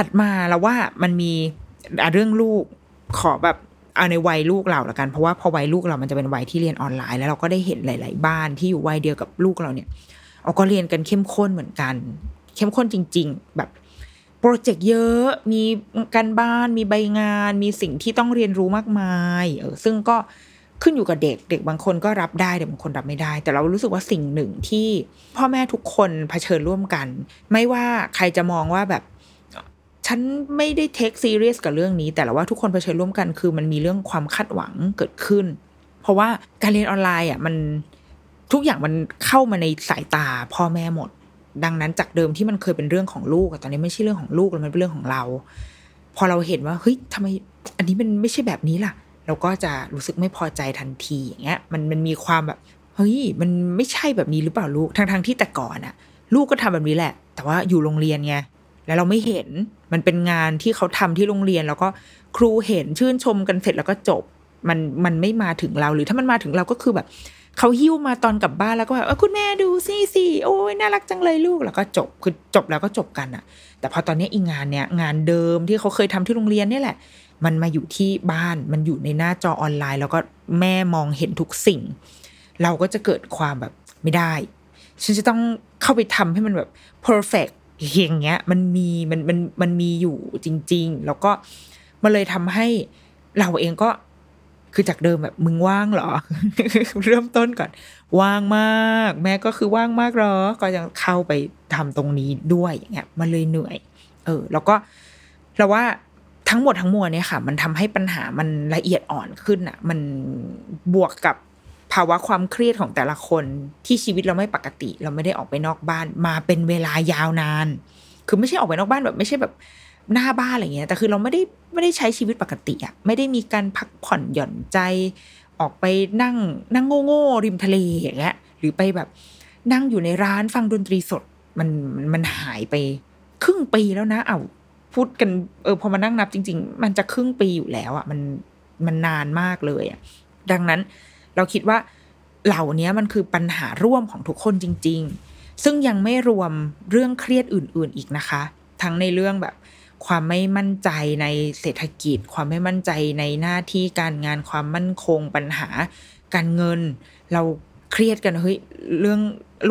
ถัดมาแล้วว่ามันมีเรื่องลูกขอแบบเอาในวัยลูกเราละกัน เพราะว่าพอวัยลูกเรามันจะเป็นวัยที่เรียนออนไลน์ แล้วเราก็ได้เห็นหลาย ๆ บ้านที่อยู่วัยเดียวกับลูกเราเนี่ยเอาก็เรียนกันเข้มข้นเหมือนกัน เข้มข้นจริง ๆ แบบโปรเจกต์เยอะมีการบ้านมีใบงาน มีสิ่งที่ต้องเรียนรู้มากมายเออซึ่งก็ขึ้นอยู่กับเด็กเด็กบางคนก็รับได้เด็กบางคนรับไม่ได้ แต่เรารู้สึกว่าสิ่งหนึ่งที่พ่อแม่ทุกคนเผชิญร่วมกัน ไม่ว่าใครจะมองว่าแบบ ฉันไม่ได้เทคซีเรียสกับเรื่องนี้ แต่ละว่าทุกคนเผชิญร่วมกันคือมันมีเรื่องความคาดหวังเกิดขึ้น เพราะว่าการเรียนออนไลน์อะมันทุกอย่างมันเข้ามาในสายตาพ่อแม่หมด ดังนั้นจากเดิมที่มันเคยเป็นเรื่องของลูกตอนนี้ไม่ใช่เรื่องของลูกแล้วมันเป็นเรื่องของเรา พอเราเห็นว่าเฮ้ยทำไมอันนี้มันไม่ใช่แบบนี้ล่ะ เราก็จะรู้สึกไม่พอใจทันทีอย่างเงี้ย มันมันมีความแบบเฮ้ยมันไม่ใช่แบบนี้หรือเปล่าลูกทั้งทงที่แต่ก่อนอะลูกก็ทำแบบนี้แหละ แต่ว่าอยู่โรงเรียนไง แล้วเราไม่เห็นมันเป็นงานที่เขาทำที่โรงเรียน แล้วก็ครูเห็นชื่นชมกันเสร็จแล้วก็จบ มันมันไม่มาถึงเราหรือถ้ามันมาถึงเราก็คือแบบเขาหิ้วมาตอนกลับบ้านแล้วก็แบบคุณแม่ดูสิสิโอ้ยน่ารักจังเลยลูกแล้วก็จบคือจบแล้วก็จบกันอะแต่พอตอนนี้อีงานเนี้ยงานเดิมที่เขาเคยทำที่โรงเรียนนี่แหละ มันมาอยู่ที่บ้านมันอยู่ในหน้าจอออนไลน์ แล้วก็แม่มองเห็นทุกสิ่ง เราก็จะเกิดความแบบไม่ได้ ฉันจะต้องเข้าไปทำให้มันแบบ perfect อย่างเงี้ยมันมีมันมันมันมีอยู่จริง ๆ แล้วก็มันเลยทำให้เราเองก็คือจากเดิมแบบมึงว่างเหรอ เริ่มต้นก่อน ว่างมาก แม่ก็คือว่างมากเหรอ ก็ยังเข้าไปทำตรงนี้ด้วยอย่างเงี้ยมันเลยเหนื่อย เออ แล้วก็เราว่าทั้งหมดทั้งมวลเนี่ยค่ะ มันทำให้ปัญหามันละเอียดอ่อนขึ้นอะ มันบวกกับ ภาวะความเครียดของแต่ละคนที่ชีวิตเราไม่ปกติ เราไม่ได้ออกไปนอกบ้านมาเป็นเวลายาวนาน คือไม่ใช่ออกไปนอกบ้านแบบไม่ใช่แบบหน้าบ้านอะไรเงี้ยแต่คือเราไม่ได้ไม่ได้ใช้ชีวิตปกติอะไม่ได้มีการพักผ่อนหย่อนใจ ออกไปนั่งนั่งโง่ๆริมทะเลอย่างเงี้ยหรือไปแบบนั่งอยู่ในร้านฟังดนตรีสดมันมันหายไปครึ่งปีแล้วนะเอาพูดกันเออพอมานั่งนับจริง ๆ มันจะครึ่งปีอยู่แล้วอะมันมันนานมากเลยอะดังนั้น เราคิดว่าเหล่านี้มันคือปัญหาร่วมของทุกคนจริง ๆ ซึ่งยังไม่รวมเรื่องเครียดอื่น ๆ อีกนะคะ ทั้งในเรื่องแบบความไม่มั่นใจในเศรษฐกิจ ความไม่มั่นใจในหน้าที่การงานความมั่นคง ปัญหาการเงิน เราเครียดกันเฮ้ยเรื่อง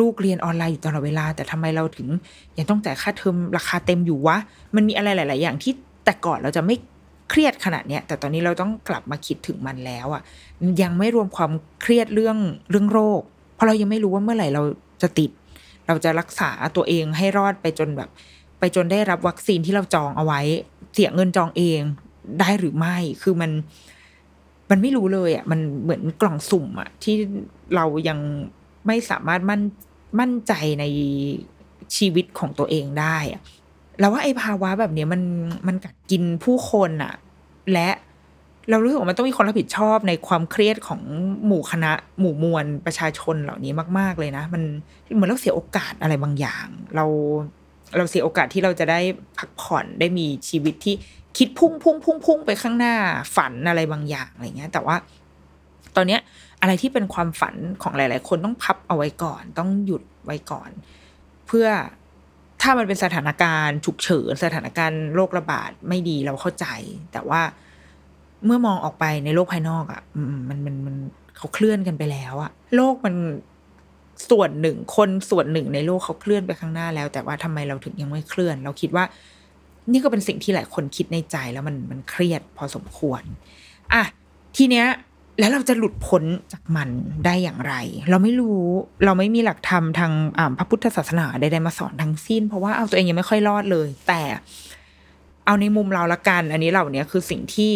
ลูกเรียนออนไลน์อยู่ตลอดเวลา แต่ทำไมเราถึงยังต้องจ่ายค่าเทอมราคาเต็มอยู่วะมันมีอะไรหลาย ๆ อย่างที่แต่ก่อนเราจะไม่ เครียดขนาดเนี้ยแต่ตอนนี้เราต้องกลับมาคิดถึงมันแล้วอะ่ะ ยังไม่รวมความเครียดเรื่องเรื่องโรค เพราะเรายังไม่รู้ว่าเมื่อไหร่เราจะติด เราจะรักษาตัวเองให้รอดไปจนแบบ ไปจนได้รับวัคซีนที่เราจองเอาไว้ เสียเงินจองเองได้หรือไม่คือมันมันไม่รู้เลยอะ่ะมันเหมือนกล่องสุ่มอะ่ะที่เรายังไม่สามารถมั่นมั่นใจในชีวิตของตัวเองได้อะ่ะ แล้วว่าไอ้ภาวะแบบนี้มันมันกัดกินผู้คนอะและเรารู้สึกว่ามันต้องมีคนรับผิดชอบในความเครียดของหมู่คณะ หมู่มวลประชาชนเหล่านี้มาก ๆ เลยนะ มันเหมือนเราเสียโอกาสอะไรบางอย่าง เราเราเสียโอกาสที่เราจะได้พักผ่อนได้มีชีวิตที่คิดพุ่งพุ่งพุ่งพุ่งไปข้างหน้าฝันอะไรบางอย่างอะไรเงี้ย แต่ว่า ตอนเนี้ยอะไรที่เป็นความฝันของหลาย ๆ คนต้องพับเอาไว้ก่อน ต้องหยุดไว้ก่อน เพื่อ ถ้ามันเป็นสถานการณ์ฉุกเฉินสถานการณ์โรคระบาดไม่ดีเราเข้าใจ แต่ว่าเมื่อมองออกไปในโลกภายนอกอะ่ะมันมันมันเขาเคลื่อนกันไปแล้วอะโลกมันส่วนหนึ่งคนส่วนหนึ่งในโลกเขาเคลื่อนไปข้างหน้าแล้ว แต่ว่าทำไมเราถึงยังไม่เคลื่อน เราคิดว่า นี่ก็เป็นสิ่งที่หลายคนคิดในใจแล้วมันมันเครียดพอสมควร อะทีเนี้ย แล้วเราจะหลุดพ้นจากมันได้อย่างไร เราไม่รู้เราไม่มีหลักธรรมทางพระพุทธศาสนาใดๆมาสอนทั้งสิ้น เพราะว่าเอาตัวเองยังไม่ค่อยรอดเลย แต่เอาในมุมเราละกัน อันนี้เหล่านี้คือสิ่งที่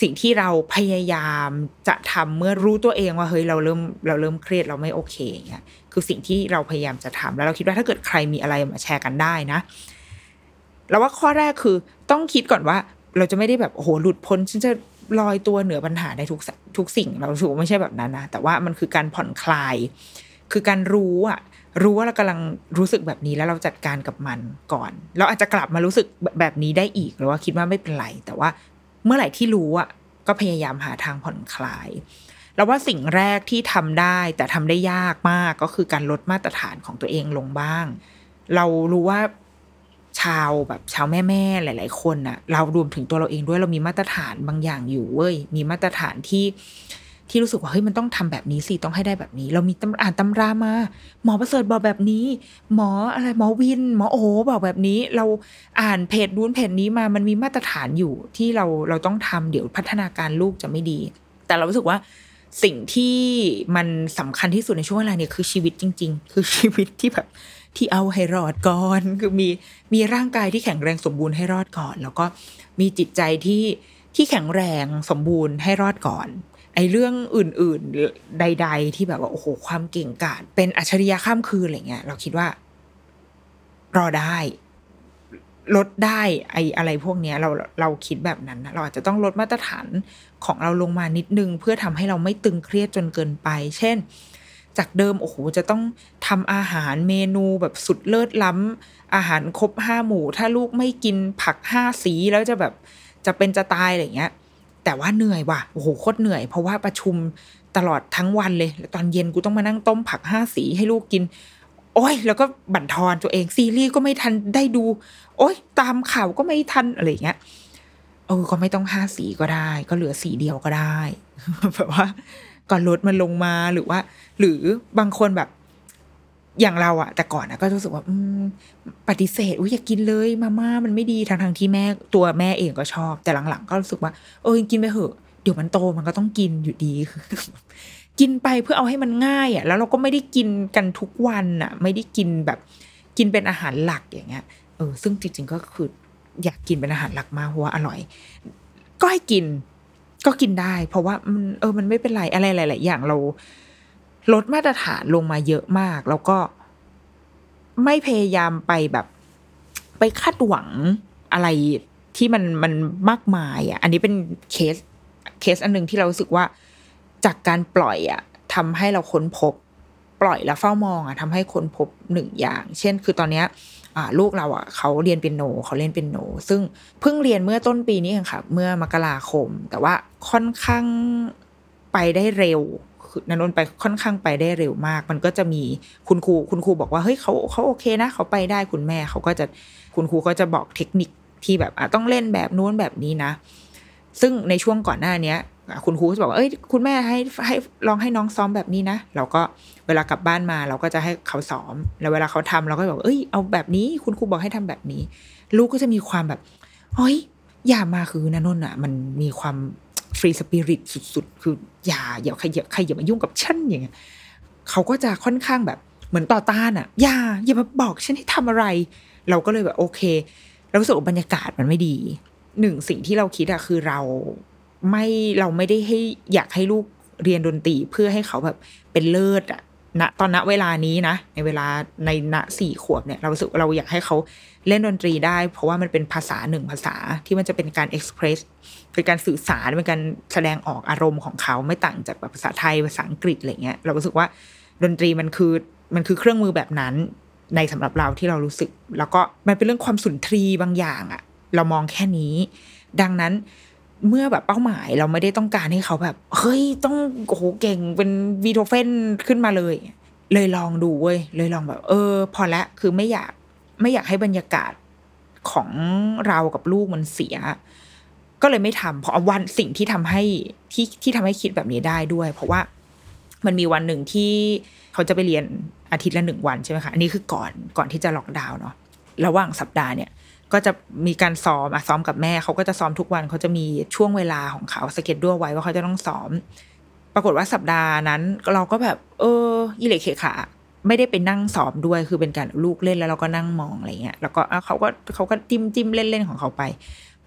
สิ่งที่เราพยายามจะทำเมื่อรู้ตัวเองว่าเฮ้ยเราเริ่มเราเริ่มเครียดเราไม่โอเคอย่างเงี้ยคือสิ่งที่เราพยายามจะทำแล้วเราคิดว่าถ้าเกิดใครมีอะไรมาแชร์กันได้นะเราว่าข้อแรกคือต้องคิดก่อนว่าเราจะไม่ได้แบบโอ้โหหลุดพ้นฉันจะ ลอยตัวเหนือปัญหาได้ทุกสทุกสิ่งเราสูไม่ใช่แบบนั้นนะแต่ว่ามันคือการผ่อนคลาย คือการรู้อะรู้ว่าเรากำลังรู้สึกแบบนี้แล้วเราจัดการกับมันก่อน เราอาจจะกลับมารู้สึกแบบนี้ได้อีกหรือว่าคิดว่าไม่เป็นไร แต่ว่าเมื่อไหร่ที่รู้อะก็พยายามหาทางผ่อนคลายแล้วว่าสิ่งแรกที่ทำได้แต่ทำได้ยากมากก็คือการลดมาตรฐานของตัวเองลงบ้าง เรารู้ว่า ชาวแบบชาวแม่แม่หลาย ๆ คนน่ะเรารวมถึงตัวเราเองด้วยเรามีมาตรฐานบางอย่างอยู่เว้ยมีมาตรฐานที่ที่รู้สึกว่าเฮ้ยมันต้องทำแบบนี้สิต้องให้ได้แบบนี้ เรามีตำอ่านตำรามา หมอประเสริฐบอกแบบนี้ หมออะไรหมอวิน หมอโอบอกแบบนี้ เราอ่านเพจนู้นเพจนี้มามันมีมาตรฐานอยู่ที่เราเราต้องทำเดี๋ยวพัฒนาการลูกจะไม่ดี แต่เรารู้สึกว่าสิ่งที่มันสำคัญที่สุดในช่วงเวลาเนี่ยคือชีวิตจริง ๆ คือชีวิตที่แบบ ที่เอาให้รอดก่อน คือมีมีร่างกายที่แข็งแรงสมบูรณ์ให้รอดก่อน แล้วก็มีจิตใจที่ที่แข็งแรงสมบูรณ์ให้รอดก่อนไอ้เรื่องอื่น ๆใด ๆ ที่แบบว่าโอ้โหความเก่งกาจเป็นอัจฉริยะข้ามคืนอะไรเงี้ย เราคิดว่า รอได้ ลดได้ ไอ้อะไรพวกเนี้ย เราเราคิดแบบนั้นนะเราอาจจะต้องลดมาตรฐานของเราลงมานิดนึง เพื่อทำให้เราไม่ตึงเครียดจนเกินไป เช่น จากเดิมโอ้โหจะต้องทำอาหารเมนูแบบสุดเลิศล้ำอาหารครบห้าหมู่ ถ้าลูกไม่กินผักห้าสีแล้วจะแบบจะเป็นจะตายอะไรเงี้ย แต่ว่าเหนื่อยว่ะโอ้โหโคตรเหนื่อย เพราะว่าประชุมตลอดทั้งวันเลยแล้วตอนเย็นกูต้องมานั่งต้มผักห้าสีให้ลูกกิน โอ้ย แล้วก็บั่นทอนตัวเองซีรีส์ก็ไม่ทันได้ดู โอ้ยตามข่าวก็ไม่ทันอะไรเงี้ยเออก็ไม่ต้องห้าสีก็ได้ ก็เหลือสีเดียวก็ได้แบบว่า ก่อนลดมันลงมาหรือว่า หรือบางคนแบบอย่างเราอะแต่ก่อนอะก็รู้สึกว่า อืม ปฏิเสธอุ้ยอยากกินเลย มาม่ามันไม่ดีทางทางที่แม่ตัวแม่เองก็ชอบ แต่หลังๆ ก็รู้สึกว่าเออกินไปเถอะเดี๋ยวมันโตมันก็ต้องกินอยู่ดีกินไปเพื่อเอาให้มันง่ายอะแล้วเราก็ไม่ได้กินกันทุกวันอะไม่ได้กินแบบกินเป็นอาหารหลักอย่างเงี้ยเออซึ่งจริงๆก็คืออยากกินเป็นอาหารหลักมากเพราะว่าอร่อย ก็ให้กิน ก็กินได้ เพราะว่ามันเออมันไม่เป็นไรอะไรหลายๆอย่างเราลดมาตรฐานลงมาเยอะมาก แล้วก็ไม่พยายามไปแบบ ไปคาดหวังอะไรที่มันมันมากมายอะ อันนี้เป็นเคสเคสอันหนึ่งที่เราสึกว่าจากการปล่อยอะทำให้เราค้นพบ ปล่อยแล้วเฝ้ามองอะทำให้ค้นพบหนึ่งอย่าง เช่น คือตอนเนี้ย ลูกเราอะเขาเรียนเป็นโนเขาเล่นเป็นโน ซึ่งเพิ่งเรียนเมื่อต้นปีนี้เองค่ะ เมื่อมกราคม แต่ว่าค่อนข้างไปได้เร็วนันนไปค่อนข้างไปได้เร็วมาก มันก็จะมีคุณครูคุณครูบอกว่าเฮ้ยเขาเขาโอเคนะเขาไปได้คุณแม่เขาก็จะคุณครูก็จะบอกเทคนิคที่แบบต้องเล่นแบบนู้นแบบนี้นะ ซึ่งในช่วงก่อนหน้าเนี้ย คุณครูก็จะบอกว่าเอ้ยคุณแม่ให้ให้ลองให้น้องซ้อมแบบนี้นะเราก็เวลากลับบ้านมาเราก็จะให้เขาซ้อม แล้วเวลาเขาทำเราก็บอกเอ้ยเอาแบบนี้ คุณครูบอกให้ทำแบบนี้ ลูกก็จะมีความแบบเฮ้ยอย่ามาคือนันนนอะ มันมีความฟรีสปิริตสุด ๆ คืออย่าอย่าใครอย่าใครอย่ามายุ่งกับฉันอย่างเงี้ยเขาก็จะค่อนข้างแบบเหมือนต่อต้านอะ อย่าอย่ามาบอกฉันให้ทำอะไร เราก็เลยแบบโอเคเรารู้สึกบรรยากาศมันไม่ดีหนึ่งสิ่งที่เราคิดอะคือเรา ไม่เราไม่ได้ให้อยากให้ลูกเรียนดนตรีเพื่อให้เขาแบบเป็นเลิศอะณตอนณเวลานี้นะ ในเวลาในณสี่ขวบเนี่ย เราสึกเราอยากให้เขาเล่นดนตรีได้ เพราะว่ามันเป็นภาษาหนึ่งภาษาที่มันจะเป็นการเอ็กซ์เพรสเป็นการสื่อสารเป็นการแสดงออกอารมณ์ของเขาไม่ต่างจากแบบภาษาไทยภาษาอังกฤษอะไรเงี้ยเรารู้สึกว่าดนตรีมันคือมันคือเครื่องมือแบบนั้น ในสำหรับเราที่เรารู้สึก แล้วก็มันเป็นเรื่องความสุนทรีบางอย่างอะเรามองแค่นี้ ดังนั้น เมื่อแบบเป้าหมายเราไม่ได้ต้องการให้เขาแบบ เฮ้ยต้องโอ้โหเก่งเป็นวีโทเฟนขึ้นมาเลย เลยลองดูเว้ยเลยลองแบบ เออ พอละคือไม่อยากไม่อยากให้บรรยากาศของเรากับลูกมันเสีย ก็เลยไม่ทำเพราะวันสิ่งที่ทำให้ที่ที่ทำให้คิดแบบนี้ได้ด้วย เพราะว่ามันมีวันหนึ่งที่เขาจะไปเรียนอาทิตย์ละหนึ่งวันใช่ไหมคะอันนี้คือก่อนก่อนที่จะล็อกดาวน์เนาะระหว่างสัปดาห์เนี่ย ก็จะมีการซ้อมอะซ้อมกับแม่เขาก็จะซ้อมทุกวันเขาจะมีช่วงเวลาของเขาสเก็ตด้วยไว้ว่าเขาจะต้องซ้อม ปรากฏว่าสัปดาห์นั้น เราก็แบบ เออยิเล็กเขขาไม่ได้ไปนั่งสอบด้วยคือเป็นการลูกเล่นแล้วเราก็นั่งมองอะไรเงี้ยแล้วก็เขาก็เขาก็จิ้มจิ้มเล่นเล่นของเขาไป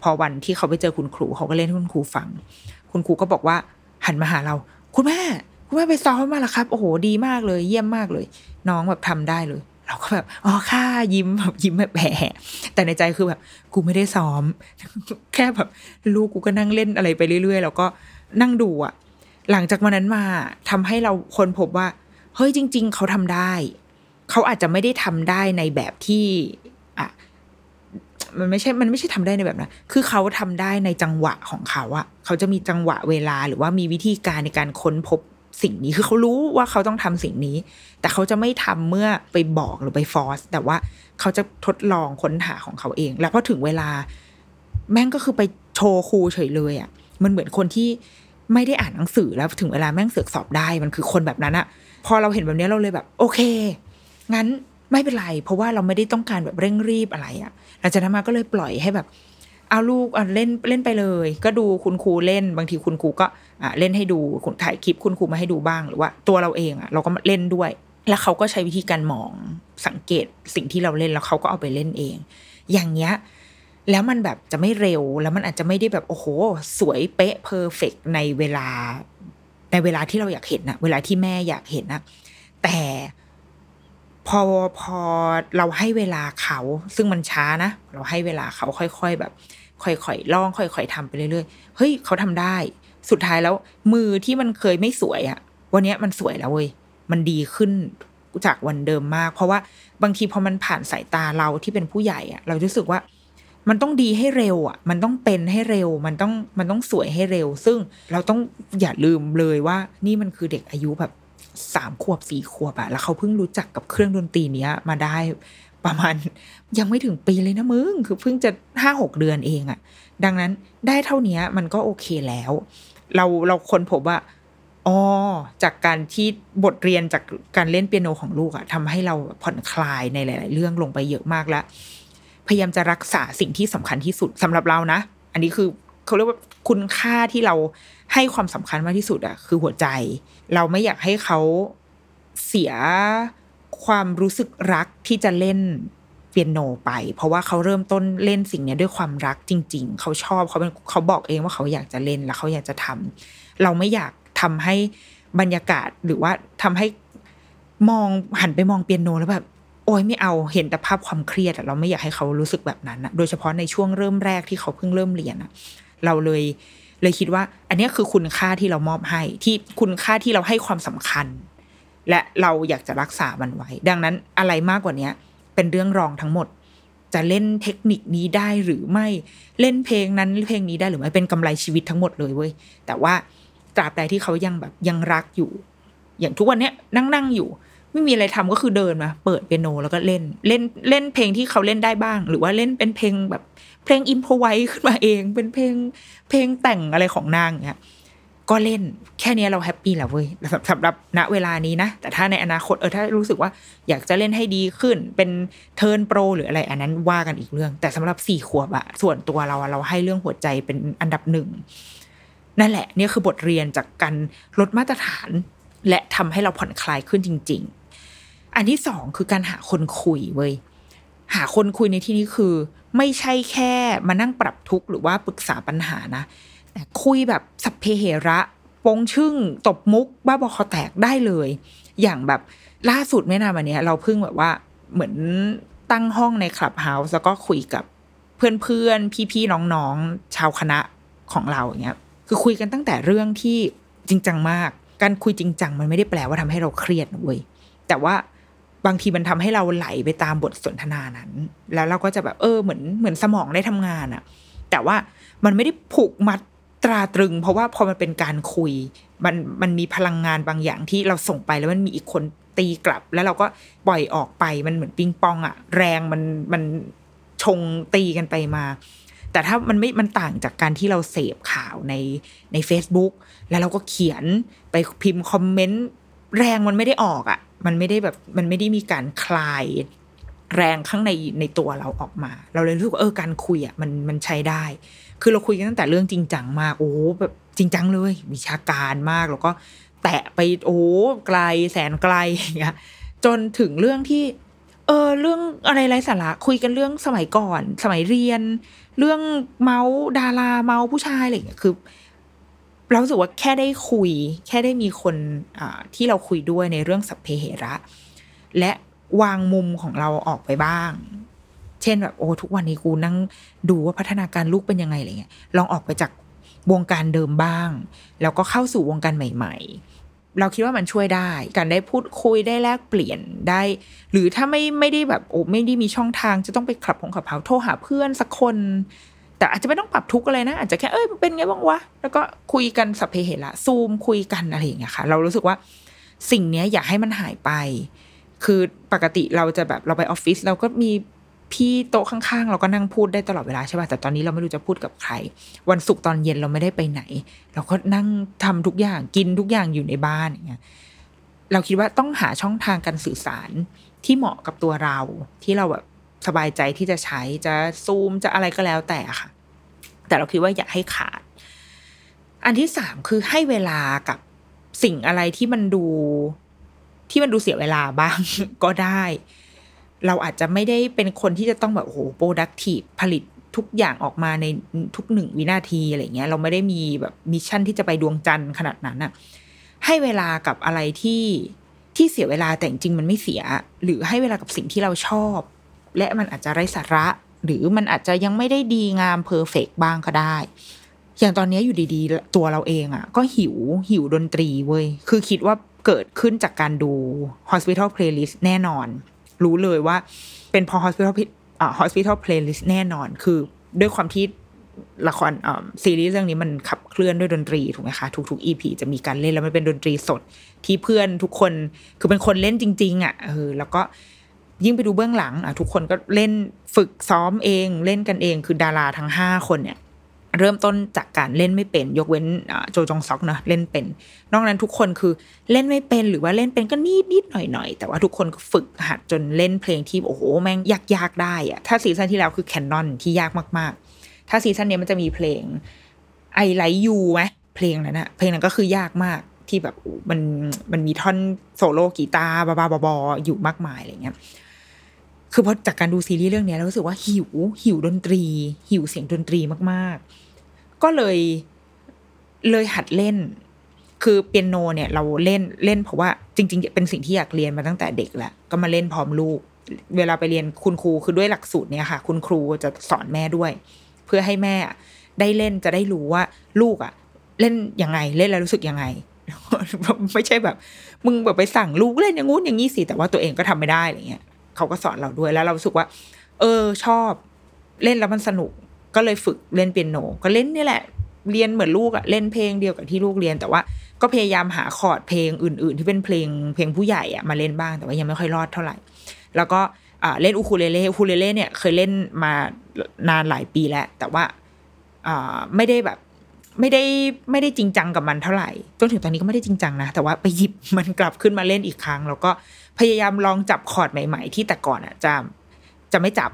พอวันที่เขาไปเจอคุณครูเขาก็เล่นให้คุณครูฟัง คุณครูก็บอกว่าหันมาหาเรา คุณแม่คุณแม่ไปซ้อมมาแล้วครับ โอ้โหดีมากเลย เยี่ยมมากเลย น้องแบบทำได้เลย เราก็แบบอ๋อค่ะยิ้มแบบยิ้มแบบแผลแต่ในใจคือแบบ กูไม่ได้ซ้อม แค่แบบลูกกูก็นั่งเล่นอะไรไปเรื่อยๆ แล้วก็นั่งดูอะหลังจากวันนั้นมาทำให้เราคนพบว่า เฮ้ยจริง ๆ เขาทำได้ เขาอาจจะไม่ได้ทำได้ในแบบที่อะมันไม่ใช่ มันไม่ใช่ทำได้ในแบบนั้น คือเขาทำได้ในจังหวะของเขาอะเขาจะมีจังหวะเวลาหรือว่ามีวิธีการในการค้นพบ สิ่งนี้คือเขารู้ว่าเขาต้องทำสิ่งนี้ แต่เขาจะไม่ทำเมื่อไปบอกหรือไปฟอร์สแต่ว่าเขาจะทดลองค้นหาของเขาเอง แล้วพอถึงเวลา แม่งก็คือไปโชว์ครูเฉยเลยอะมันเหมือนคนที่ไม่ได้อ่านหนังสือแล้วถึงเวลาแม่งเสือกสอบได้มันคือคนแบบนั้นอะพอเราเห็นแบบนี้เราเลยแบบ โอเค งั้นไม่เป็นไร เพราะว่าเราไม่ได้ต้องการแบบเร่งรีบอะไรอะหลังจากนั้นมาก็เลยปล่อยให้แบบ เอาลูกเล่นเล่นไปเลย ก็ดูคุณครูเล่นบางทีคุณครูก็เล่นให้ดูถ่ายคลิปคุณครูมาให้ดูบ้างหรือว่า ตัวเราเองอะเราก็เล่นด้วย แล้วเขาก็ใช้วิธีการมองสังเกตสิ่งที่เราเล่นแล้วเขาก็เอาไปเล่นเอง อย่างเงี้ยแล้วมันแบบจะไม่เร็วแล้วมันอาจจะไม่ได้แบบโอ้โห สวยเป๊ะเพอร์เฟกในเวลาในเวลาที่เราอยากเห็นนะเวลาที่แม่อยากเห็นนะแต่ พอพอเราให้เวลาเขา ซึ่งมันช้านะ เราให้เวลาเขาค่อย ๆ แบบ ค่อยๆลองค่อยๆทำไปเรื่อยๆเฮ้ยเขาทำได้ สุดท้ายแล้ว มือที่มันเคยไม่สวยอะวันนี้มันสวยแล้วเว้ยมันดีขึ้นจากวันเดิมมาก เพราะว่าบางทีพอมันผ่านสายตาเราที่เป็นผู้ใหญ่อะเรารู้สึกว่ามันต้องดีให้เร็วอะ มันต้องเป็นให้เร็ว มันต้องมันต้องสวยให้เร็ว ซึ่งเราต้องอย่าลืมเลยว่านี่มันคือเด็กอายุแบบ สามขวบสี่ขวบอะแล้วเขาเพิ่งรู้จักกับเครื่องดนตรีเนี้ย มาได้ประมาณยังไม่ถึงปีเลยนะมึง คือเพิ่งจะห้าหกเดือนเองอะดังนั้นได้เท่านี้มันก็โอเคแล้ว เราเราคนพบว่าอ๋อจากการที่บทเรียนจากการเล่นเปียโนของลูกอะทำให้เราผ่อนคลายในหลาย ๆ เรื่องลงไปเยอะมากแล้ว พยายามจะรักษาสิ่งที่สำคัญที่สุดสำหรับเรานะ อันนี้คือ เขาเรียกว่าคุณค่าที่เราให้ความสำคัญมากที่สุดอะคือหัวใจ เราไม่อยากให้เขาเสียความรู้สึกรักที่จะเล่นเปียโนไป เพราะว่าเขาเริ่มต้นเล่นสิ่งนี้ด้วยความรักจริง ๆ เขาชอบเขาเป็นเขาบอกเองว่าเขาอยากจะเล่นแล้วเขาอยากจะทำเราไม่อยากทำให้บรรยากาศหรือว่าทำให้มองหันไปมองเปียโนแล้วแบบโอ้ยไม่เอาเห็นแต่ภาพความเครียดอะเราไม่อยากให้เขารู้สึกแบบนั้นอะโดยเฉพาะในช่วงเริ่มแรกที่เขาเพิ่งเริ่มเรียนอะ เราเลยเลยคิดว่า อันนี้คือคุณค่าที่เรามอบให้ที่คุณค่าที่เราให้ความสำคัญ และเราอยากจะรักษามันไว้ ดังนั้นอะไรมากกว่านี้เป็นเรื่องรองทั้งหมด จะเล่นเทคนิคนี้ได้หรือไม่เล่นเพลงนั้นเพลงนี้ได้หรือไม่เป็นกำไรชีวิตทั้งหมดเลยเว้ยแต่ว่าตราบใดที่เขายังแบบยังรักอยู่ อย่างทุกวันเนี้ยนั่งนั่งอยู่ ไม่มีอะไรทำก็คือเดินมาเปิดเปียโนแล้วก็เล่นเล่นเล่นเพลงที่เขาเล่นได้บ้าง หรือว่าเล่นเป็นเพลงแบบเพลง improvise ขึ้นมาเอง เป็นเพลงเพลงแต่งอะไรของนางเนี้ยก็เล่นแค่นี้เรา happy แล้วเว้ยสำหรับณเวลานี้นะ แต่ถ้าในอนาคตเออถ้ารู้สึกว่าอยากจะเล่นให้ดีขึ้น เป็น turn pro หรืออะไรอันนั้นว่ากันอีกเรื่อง แต่สำหรับสี่ขวบอะส่วนตัวเราอะเราให้เรื่องหัวใจเป็นอันดับหนึ่งนั่นแหละนี่คือบทเรียนจากการลดมาตรฐาน และทำให้เราผ่อนคลายขึ้นจริง ๆ อันที่สองคือการหาคนคุยเว้ยหาคนคุยในที่นี้คือ ไม่ใช่แค่มานั่งปรับทุกข์หรือว่าปรึกษาปัญหานะ แต่คุยแบบสัพเพเหระปงชึ่งตบมุก บ้าบอคอแตกได้เลย อย่างแบบล่าสุดไม่นานมาเนี้เราเพิ่งแบบว่าเหมือนตั้งห้องในคลับเฮาส์แล้วก็คุยกับเพื่อนๆ พี่ๆ น้องๆ ชาวคณะของเราอย่างเงี้ย คือคุยกันตั้งแต่เรื่องที่จริงจังมาก การคุยจริงจังมันไม่ได้แปลว่าทำให้เราเครียดนะเว้ย แต่ว่า บางทีมันทำให้เราไหลไปตามบทสนทนานั้น แล้วเราก็จะแบบเออเหมือนเหมือนสมองได้ทำงานอะแต่ว่ามันไม่ได้ผูกมัดตราตรึง เพราะว่าพอมันเป็นการคุย มันมันมีพลังงานบางอย่างที่เราส่งไปแล้วมันมีอีกคนตีกลับ แล้วเราก็ปล่อยออกไปมันเหมือนปิงปองอะแรงมันมันชงตีกันไปมา แต่ถ้ามันไม่มันต่างจากการที่เราเสพข่าวในใน Facebook แล้วเราก็เขียนไปพิมพ์คอมเมนต์แรงมันไม่ได้ออกอะ่ะ มันไม่ได้แบบมันไม่ได้มีการคลายแรงข้างในในตัวเราออกมา เราเลยรู้สึกว่าเออการคุยอะมันมันใช้ได้ คือเราคุยกันตั้งแต่เรื่องจริงจังมากโอ้แบบจริงจังเลย วิชาการมากแล้วก็แตะไปโอ้ไกลแสนไกลอย่างเงี้ยจนถึงเรื่องที่ เออเรื่องอะไรไร้สาระคุยกันเรื่องสมัยก่อน สมัยเรียน เรื่องเมาส์ดาราเมาส์ผู้ชายอะไรอย่างเงี้ยคือ เราสึกว่าแค่ได้คุย แค่ได้มีคนที่เราคุยด้วยในเรื่องสัพเพเหระ และวางมุมของเราออกไปบ้าง เช่นแบบโอ้ทุกวันนี้กูนั่งดูว่าพัฒนาการลูกเป็นยังไงอะไรเงี้ยลองออกไปจากวงการเดิมบ้าง แล้วก็เข้าสู่วงการใหม่ ๆ เราคิดว่ามันช่วยได้ การได้พูดคุยได้แลกเปลี่ยนได้ หรือถ้าไม่ไม่ได้แบบโอ้ไม่ได้มีช่องทางจะต้องไปขับของขับเผาโทรหาเพื่อนสักคน แต่อาจจะไม่ต้องปรับทุกอะไรนะ อาจจะแค่เอ้ยเป็นไงบ้างวะแล้วก็คุยกันสัพเพเหระซูมคุยกันอะไรอย่างเงี้ยค่ะ เรารู้สึกว่าสิ่งเนี้ยอยากให้มันหายไป คือปกติเราจะแบบเราไปออฟฟิศเราก็มีพี่โต๊ะข้างๆ เราก็นั่งพูดได้ตลอดเวลาใช่ป่ะแต่ตอนนี้เราไม่รู้จะพูดกับใคร วันศุกร์ตอนเย็นเราไม่ได้ไปไหน เราก็นั่งทำทุกอย่างกินทุกอย่างอยู่ในบ้านอย่างเงี้ยเราคิดว่าต้องหาช่องทางการสื่อสารที่เหมาะกับตัวเรา ที่เราแบบ สบายใจที่จะใช้จะซูมจะอะไรก็แล้วแต่ค่ะ แต่เราคิดว่าอย่าให้ขาด อันที่สามคือให้เวลากับสิ่งอะไรที่มันดู ที่มันดูเสียเวลาบ้าง ก็ได้ เราอาจจะไม่ได้เป็นคนที่จะต้องแบบโอ้โห productive ผลิตทุกอย่างออกมาในทุกหนึ่งวินาทีอะไรเงี้ย เราไม่ได้มีแบบ mission ที่จะไปดวงจันทร์ขนาดนั้นอะให้เวลากับอะไรที่ที่เสียเวลาแต่จริงมันไม่เสีย หรือให้เวลากับสิ่งที่เราชอบ และมันอาจจะไร้สาระ หรือมันอาจจะยังไม่ได้ดีงาม perfect บ้างก็ได้ อย่างตอนนี้อยู่ดีๆ ตัวเราเองอะ ก็หยิบหิวดนตรีเว้ย คือคิดว่าเกิดขึ้นจากการดู Hospital Playlist แน่นอน รู้เลยว่าเป็นพอ Hospital อ่า Hospital Playlist แน่นอน คือด้วยความที่ละครซีรีส์เรื่องนี้มันขับเคลื่อนด้วยดนตรีถูกไหมคะ ทุกๆ EP จะมีการเล่นแล้วมันเป็นดนตรีสดที่เพื่อนทุกคนคือเป็นคนเล่นจริง ๆอะเออแล้วก็ ยิ่งไปดูเบื้องหลังอะทุกคนก็เล่นฝึกซ้อมเองเล่นกันเองคือดาราทั้งห้าคนเนี่ยเริ่มต้นจากการเล่นไม่เป็น ยกเว้นโจจองซอกนะเล่นเป็น นอกนั้นทุกคนคือเล่นไม่เป็นหรือว่าเล่นเป็นก็นิดนิดหน่อยหน่อยแต่ว่าทุกคนก็ฝึกหัดจนเล่นเพลงที่โอ้โหแม่งยากๆได้อะถ้า season ที่แล้วคือ Canon ที่ยากมากๆ ถ้า season นี้มันจะมีเพลง I Like You ไหมเพลงนั้นอะเพลงนั้นก็คือยากมากที่แบบมันมันมีท่อนโซโล่กีตาร์บ้าๆบอๆอยู่มากมายอะไรเงี้ย คือพอจากการดูซีรีส์เรื่องนี้เรารู้สึกว่าหยิบ หิวดนตรี หิวเสียงดนตรีมากๆ ก็เลยเลยหัดเล่น คือเปียโนเนี่ยเราเล่นเล่นเพราะว่าจริง ๆ เป็นสิ่งที่อยากเรียนมาตั้งแต่เด็กแหละก็มาเล่นพร้อมลูก เวลาไปเรียนคุณครูคือด้วยหลักสูตรเนี่ยค่ะ คุณครูจะสอนแม่ด้วย เพื่อให้แม่ได้เล่นจะได้รู้ว่าลูกอะ เล่นยังไงเล่นแล้วรู้สึกยังไงไม่ใช่แบบ มึงแบบไปสั่งลูกเล่นอย่างงู้นอย่างนี้สิแต่ว่าตัวเองก็ทำไม่ได้อะไรเงี้ย เขาก็สอนเราด้วยแล้วเราสึกว่า เออชอบเล่นแล้วมันสนุก ก็เลยฝึกเล่นเปียโน ก็เล่นนี่แหละ เรียนเหมือนลูกอะเล่นเพลงเดียวกับที่ลูกเรียน แต่ว่าก็พยายามหาคอร์ดเพลงอื่น ๆ ที่เป็นเพลงเพลงผู้ใหญ่อะมาเล่นบ้างแต่ว่ายังไม่ค่อยรอดเท่าไหร่ แล้วก็เล่นอูคูเลเล่อูคูเลเล่เนี่ยเคยเล่นมานานหลายปีแล้ว แต่ว่าไม่ได้แบบไม่ได้ไม่ได้จริงจังกับมันเท่าไหร่จนถึงตอนนี้ก็ไม่ได้จริงจังนะ แต่ว่าไปหยิบมันกลับขึ้นมาเล่นอีกครั้ง แล้วก็ พยายามลองจับคอร์ดใหม่ ๆ ที่แต่ก่อนอะจะจะไม่จับ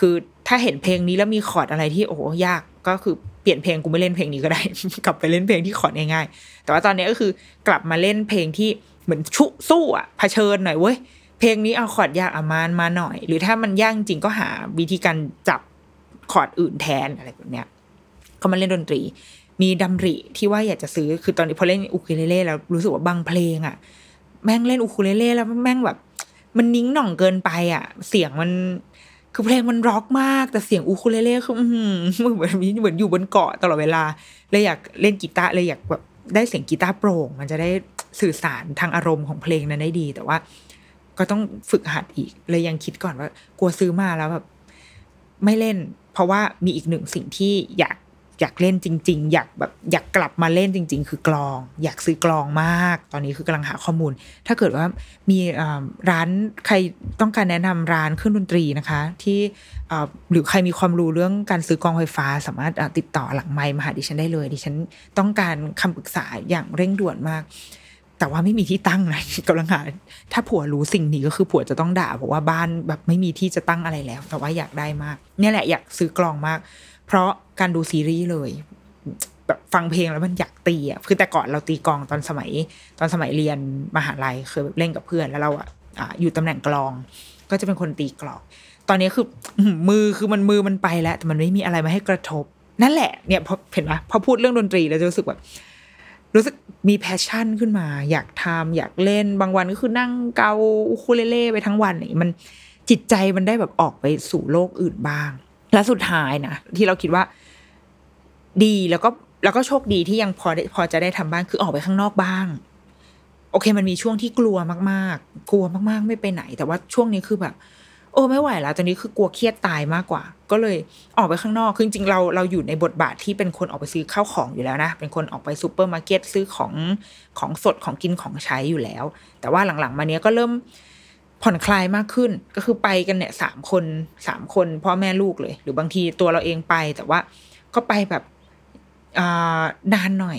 คือถ้าเห็นเพลงนี้แล้วมีคอร์ดอะไรที่โอ้โหยากก็คือเปลี่ยนเพลงกูไม่เล่นเพลงนี้ก็ได้ กลับไปเล่นเพลงที่คอร์ดง่ายๆแต่ว่าตอนนี้ก็คือกลับมาเล่นเพลงที่เหมือนชุสู้อะเผชิญหน่อยเว้ยเพลงนี้เอาคอร์ดยากอามานมาหน่อย หรือถ้ามันยากจริงก็หาวิธีการจับคอร์ดอื่นแทนอะไรแบบเนี้ยก็มาเล่นดนตรี มีดำริที่ว่าอยากจะซื้อคือตอนนี้พอเล่นอูคูเลเล่แล้วรู้สึกว่าบางเพลงอะ แม่งเล่นอูคูเลเล่แล้วแม่งแบบ มันนิ้งหน่องเกินไปอะ เสียงมันคือเพลงมันร็อกมากแต่เสียงอูคูเลเล่คือเหมือนเหมือนอยู่บนเกาะตลอดเวลาเลยอยากเล่นกีตาร์เลยอยากแบบได้เสียงกีตาร์โปร่ง มันจะได้สื่อสารทางอารมณ์ของเพลงนั้นได้ดี แต่ว่า ก็ต้องฝึกหัดอีก เลยยังคิดก่อนว่ากลัวซื้อมาแล้วแบบไม่เล่น เพราะว่ามีอีกหนึ่งสิ่งที่อยาก อยากเล่นจริง ๆ อยากแบบอยากกลับมาเล่นจริง ๆ คือกลอง อยากซื้อกลองมาก ตอนนี้คือกำลังหาข้อมูล ถ้าเกิดว่ามีร้านใครต้องการแนะนำร้านเครื่องดนตรีนะคะ ที่หรือใครมีความรู้เรื่องการซื้อกลองไฟฟ้า สามารถติดต่อหลังไมค์มาหาดิฉันได้เลย ดิฉันต้องการคำปรึกษาอย่างเร่งด่วนมาก แต่ว่าไม่มีที่ตั้งนะกำลังหาถ้าผัวรู้สิ่งนี้ก็คือผัวจะต้องด่าบอกว่าบ้านแบบไม่มีที่จะตั้งอะไรแล้ว แต่ว่าอยากได้มาก เนี่ยแหละอยากซื้อกลองมาก เพราะการดูซีรีส์เลยแบบฟังเพลงแล้วมันอยากตีอะคือแต่ก่อนเราตีกลองตอนสมัย ตอนสมัยเรียนมหาลัยเคยแบบเล่นกับเพื่อนแล้วเราอะอยู่ตำแหน่งกลอง ก็จะเป็นคนตีกลองตอนนี้คือมือคือมันมือมันไปแล้ว แต่มันไม่มีอะไรมาให้กระทบ นั่นแหละเนี่ยพอเห็นปะพอพูดเรื่องดนตรีแล้วจะรู้สึกแบบรู้สึกมี passion ขึ้นมา อยากทำอยากเล่นบางวันก็คือนั่งเกาอูคูเลเล่ไปทั้งวันนี่มันจิตใจมันได้แบบออกไปสู่โลกอื่นบ้าง และสุดท้ายนะที่เราคิดว่า ดีแล้วก็แล้วก็โชคดีที่ยังพอได้พอจะได้ทำบ้างคือออกไปข้างนอกบ้าง โอเค มันมีช่วงที่กลัวมาก ๆ กลัวมาก ๆ ไม่ไปไหน แต่ว่าช่วงนี้คือแบบโอ้ไม่ไหวแล้วตอนนี้คือกลัวเครียดตายมากกว่า ก็เลยออกไปข้างนอกคือจริงๆเราเราอยู่ในบทบาทที่เป็นคนออกไปซื้อข้าวของอยู่แล้วนะ เป็นคนออกไปซูเปอร์มาร์เก็ตซื้อของของสดของกินของใช้อยู่แล้ว แต่ว่าหลังๆ มาเนี้ยก็เริ่ม ผ่อนคลายมากขึ้น ก็คือไปกันเนี่ยสามคนสามคนพ่อแม่ลูกเลย หรือบางทีตัวเราเองไป แต่ว่าก็ไปแบบนานหน่อย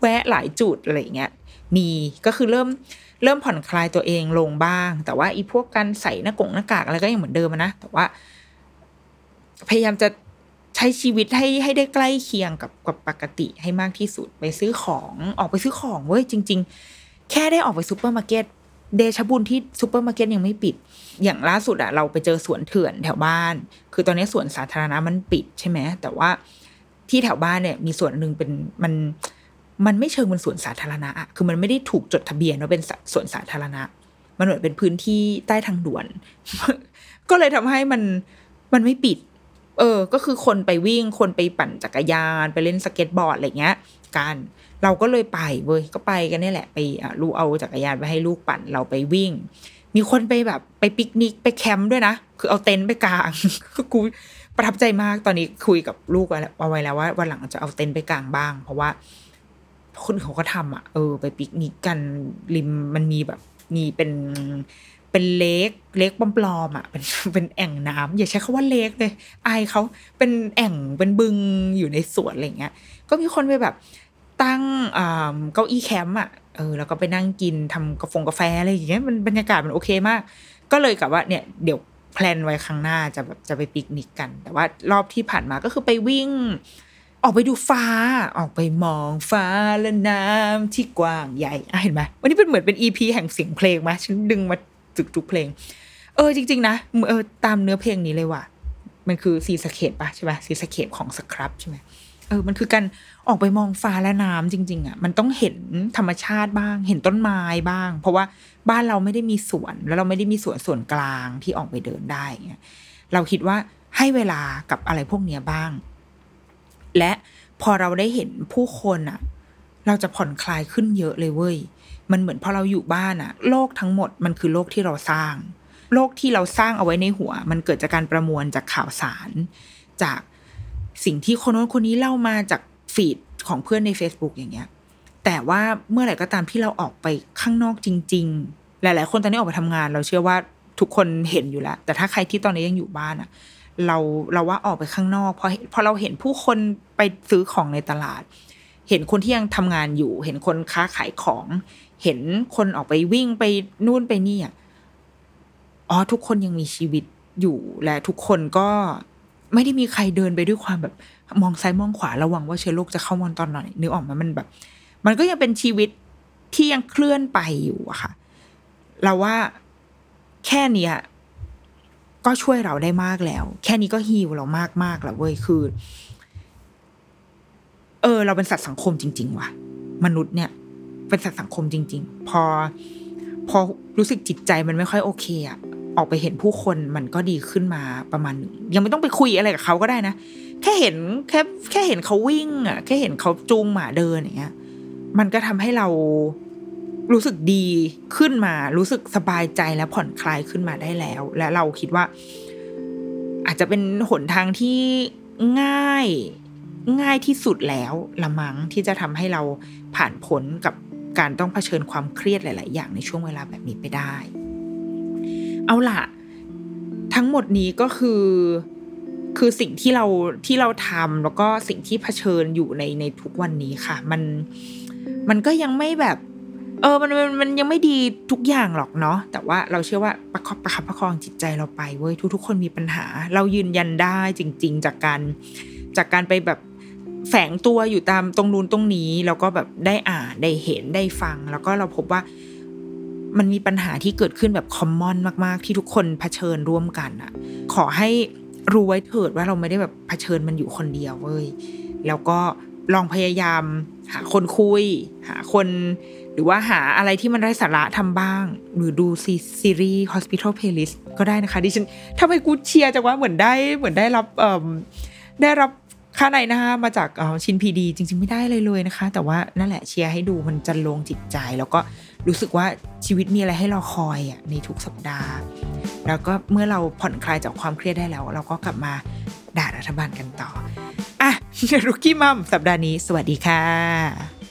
แวะหลายจุดอะไรเงี้ยมีก็คือเริ่มเริ่มผ่อนคลายตัวเองลงบ้าง แต่ว่าอีพวกการใส่หน้ากงหน้ากากอะไรก็ยังเหมือนเดิมนะแต่ว่า พยายามจะใช้ชีวิตให้ให้ได้ใกล้เคียงกับกับปกติให้มากที่สุดไปซื้อของออกไปซื้อของเว้ยจริง ๆ แค่ได้ออกไปซูเปอร์มาร์เก็ต เดชะบุญที่ซูเปอร์มาร์เก็ตยังไม่ปิด อย่างล่าสุดอะเราไปเจอสวนเถื่อนแถวบ้าน คือตอนนี้สวนสาธารณะมันปิดใช่ไหมแต่ว่าที่แถวบ้านเนี่ยมีสวนหนึ่งเป็นมันมันไม่เชิงเป็นสวนสาธารณะอะคือมันไม่ได้ถูกจดทะเบียนว่าเป็นสวนสาธารณะ มันเหมือนเป็นพื้นที่ใต้ทางด่วน ก็เลยทำให้มันมันไม่ปิด เออ ก็คือคนไปวิ่ง คนไปปั่นจักรยาน ไปเล่นสเก็ตบอร์ดอะไรเงี้ย กัน เราก็เลยไปเว้ยก็ไปกันนี่แหละไปลูกเอาจักรยานไปให้ลูกปั่นเราไปวิ่ง มีคนไปแบบไปปิกนิกไปแคมป์ด้วยนะ คือเอาเต็นท์ไปกางกูประทับใจมากตอนนี้คุยกับลูกเอาไว้แล้วว่าวันหลังจะเอาเต็นท์ไปกางบ้าง เพราะว่า คนเขาก็ทำอะเออ ไปปิกนิกกันริมมันมีแบบมีเป็นเป็นเลกเลกปลอมๆอะเป็นเป็นแอ่งน้ำอย่าใช้คาว่าเลกเลยอายเขาเป็นแอ่งเป็นบึงอยู่ในสวนอะไรเงี้ย ก็มีคนไปแบบ ตั้งเก้าอี้แคมป์อะเออแล้วก็ไปนั่งกินทำกาแฟกาแฟอะไรอย่างเงี้ยมันบรรยากาศมันโอเคมาก ก็เลยกับว่าเนี่ยเดี๋ยว plan ไว้ครั้งหน้าจะแบบจะไปปิกนิกกัน แต่ว่ารอบที่ผ่านมาก็คือไปวิ่ง ออกไปดูฟ้า ออกไปมองฟ้าและน้ำที่กว้างใหญ่เห็นไหมวันนี้เป็นเหมือนเป็น EP แห่งเสียงเพลงไหมฉันดึงมาจุกทุกเพลง เออจริง ๆ นะเออตามเนื้อเพลงนี้เลยว่ะมันคือ Seascape ปะใช่ไหม Seascape ของสครับใช่ไหม เออ มันคือการออกไปมองฟ้าและน้ำจริง ๆ อะ มันต้องเห็นธรรมชาติบ้าง เห็นต้นไม้บ้าง เพราะว่าบ้านเราไม่ได้มีสวน แล้วเราไม่ได้มีสวนส่วนกลางที่ออกไปเดินได้เงี้ย เราคิดว่าให้เวลากับอะไรพวกเนี้ยบ้าง และพอเราได้เห็นผู้คนอะ เราจะผ่อนคลายขึ้นเยอะเลยเว้ย มันเหมือนพอเราอยู่บ้านอะ โลกทั้งหมดมันคือโลกที่เราสร้าง โลกที่เราสร้างเอาไว้ในหัว มันเกิดจากการประมวลจากข่าวสาร จาก สิ่งที่คนโน้นคนนี้เล่ามาจากฟีดของเพื่อนใน Facebook อย่างเงี้ย แต่ว่าเมื่อไหร่ก็ตามที่เราออกไปข้างนอกจริง ๆ หลาย ๆ คนตอนนี้ออกไปทำงาน เราเชื่อว่าทุกคนเห็นอยู่แล้ว แต่ถ้าใครที่ตอนนี้ยังอยู่บ้านอะเราเราว่าออกไปข้างนอกพอพอเราเห็นผู้คนไปซื้อของในตลาด เห็นคนที่ยังทำงานอยู่ เห็นคนค้าขายของ เห็นคนออกไปวิ่งไปนู่นไปนี่อะอ๋อทุกคนยังมีชีวิตอยู่และทุกคนก็ ไม่ได้มีใครเดินไปด้วยความแบบมองซ้ายมองขวาระวังว่าเชื้อโรคจะเข้ามาตอนไหนนึกออกไหมมันแบบ มันก็ยังเป็นชีวิตที่ยังเคลื่อนไปอยู่อะค่ะ เราว่าแค่เนี้ยก็ช่วยเราได้มากแล้ว แค่นี้ก็ฮีลเรามากมากแล้วเว้ยคือ เออ เราเป็นสัตว์สังคมจริง ๆ ว่ะ มนุษย์เนี่ย เป็นสัตว์สังคมจริง ๆ พอ พอรู้สึกจิตใจมันไม่ค่อยโอเคอะ ออกไปเห็นผู้คนมันก็ดีขึ้นมาประมาณนึงยังไม่ต้องไปคุยอะไรกับเขาก็ได้นะ แค่เห็นแค่แค่เห็นเขาวิ่งอะแค่เห็นเขาจูงหมาเดินอย่างเงี้ยมันก็ทำให้เรารู้สึกดีขึ้นมา รู้สึกสบายใจและผ่อนคลายขึ้นมาได้แล้ว และเราคิดว่า อาจจะเป็นหนทางที่ง่ายง่ายที่สุดแล้วละมั้งที่จะทำให้เราผ่านพ้นกับการต้องเผชิญความเครียดหลาย ๆ อย่างในช่วงเวลาแบบนี้ไปได้ เอาล่ะ ทั้งหมดนี้ก็คือ คือสิ่งที่เราที่เราทำแล้วก็สิ่งที่เผชิญอยู่ในในทุกวันนี้ค่ะ มันมันก็ยังไม่แบบ เออมันมันมันยังไม่ดีทุกอย่างหรอกเนาะแต่ว่าเราเชื่อว่าประคับประคับประคองจิตใจเราไปเว้ยทุกทุกคนมีปัญหา เรายืนยันได้จริง ๆ จากการจากการไปแบบแฝงตัวอยู่ตามตรงนู้นตรงนี้ แล้วก็แบบได้อ่านได้เห็นได้ฟัง แล้วก็เราพบว่า มันมีปัญหาที่เกิดขึ้นแบบคอมมอนมาก ๆ ที่ทุกคนเผชิญร่วมกันอะขอให้รู้ไว้เถิดว่าเราไม่ได้แบบเผชิญมันอยู่คนเดียวเว้ยแล้วก็ลองพยายาม หาคนคุย หาคน หรือว่าหาอะไรที่มันไร้สาระทำบ้าง หรือดูซีซีรีส์ Hospital Playlist ก็ได้นะคะดิฉันทำไมกูเชียร์จังว่าเหมือนได้เหมือนได้รับเอ่อได้รับค่าในนะคะมาจากออชินพีดีจริง ๆ ไม่ได้เลยเลยนะคะ แต่ว่านั่นแหละเชียร์ให้ดูมันจะลงจิตใจแล้วก็ รู้สึกว่าชีวิตมีอะไรให้เราคอยอะในทุกสัปดาห์ แล้วก็เมื่อเราผ่อนคลายจากความเครียดได้แล้ว เราก็กลับมาด่ารัฐบาลกันต่อ อะรุกี้มัมสัปดาห์นี้ สวัสดีค่ะ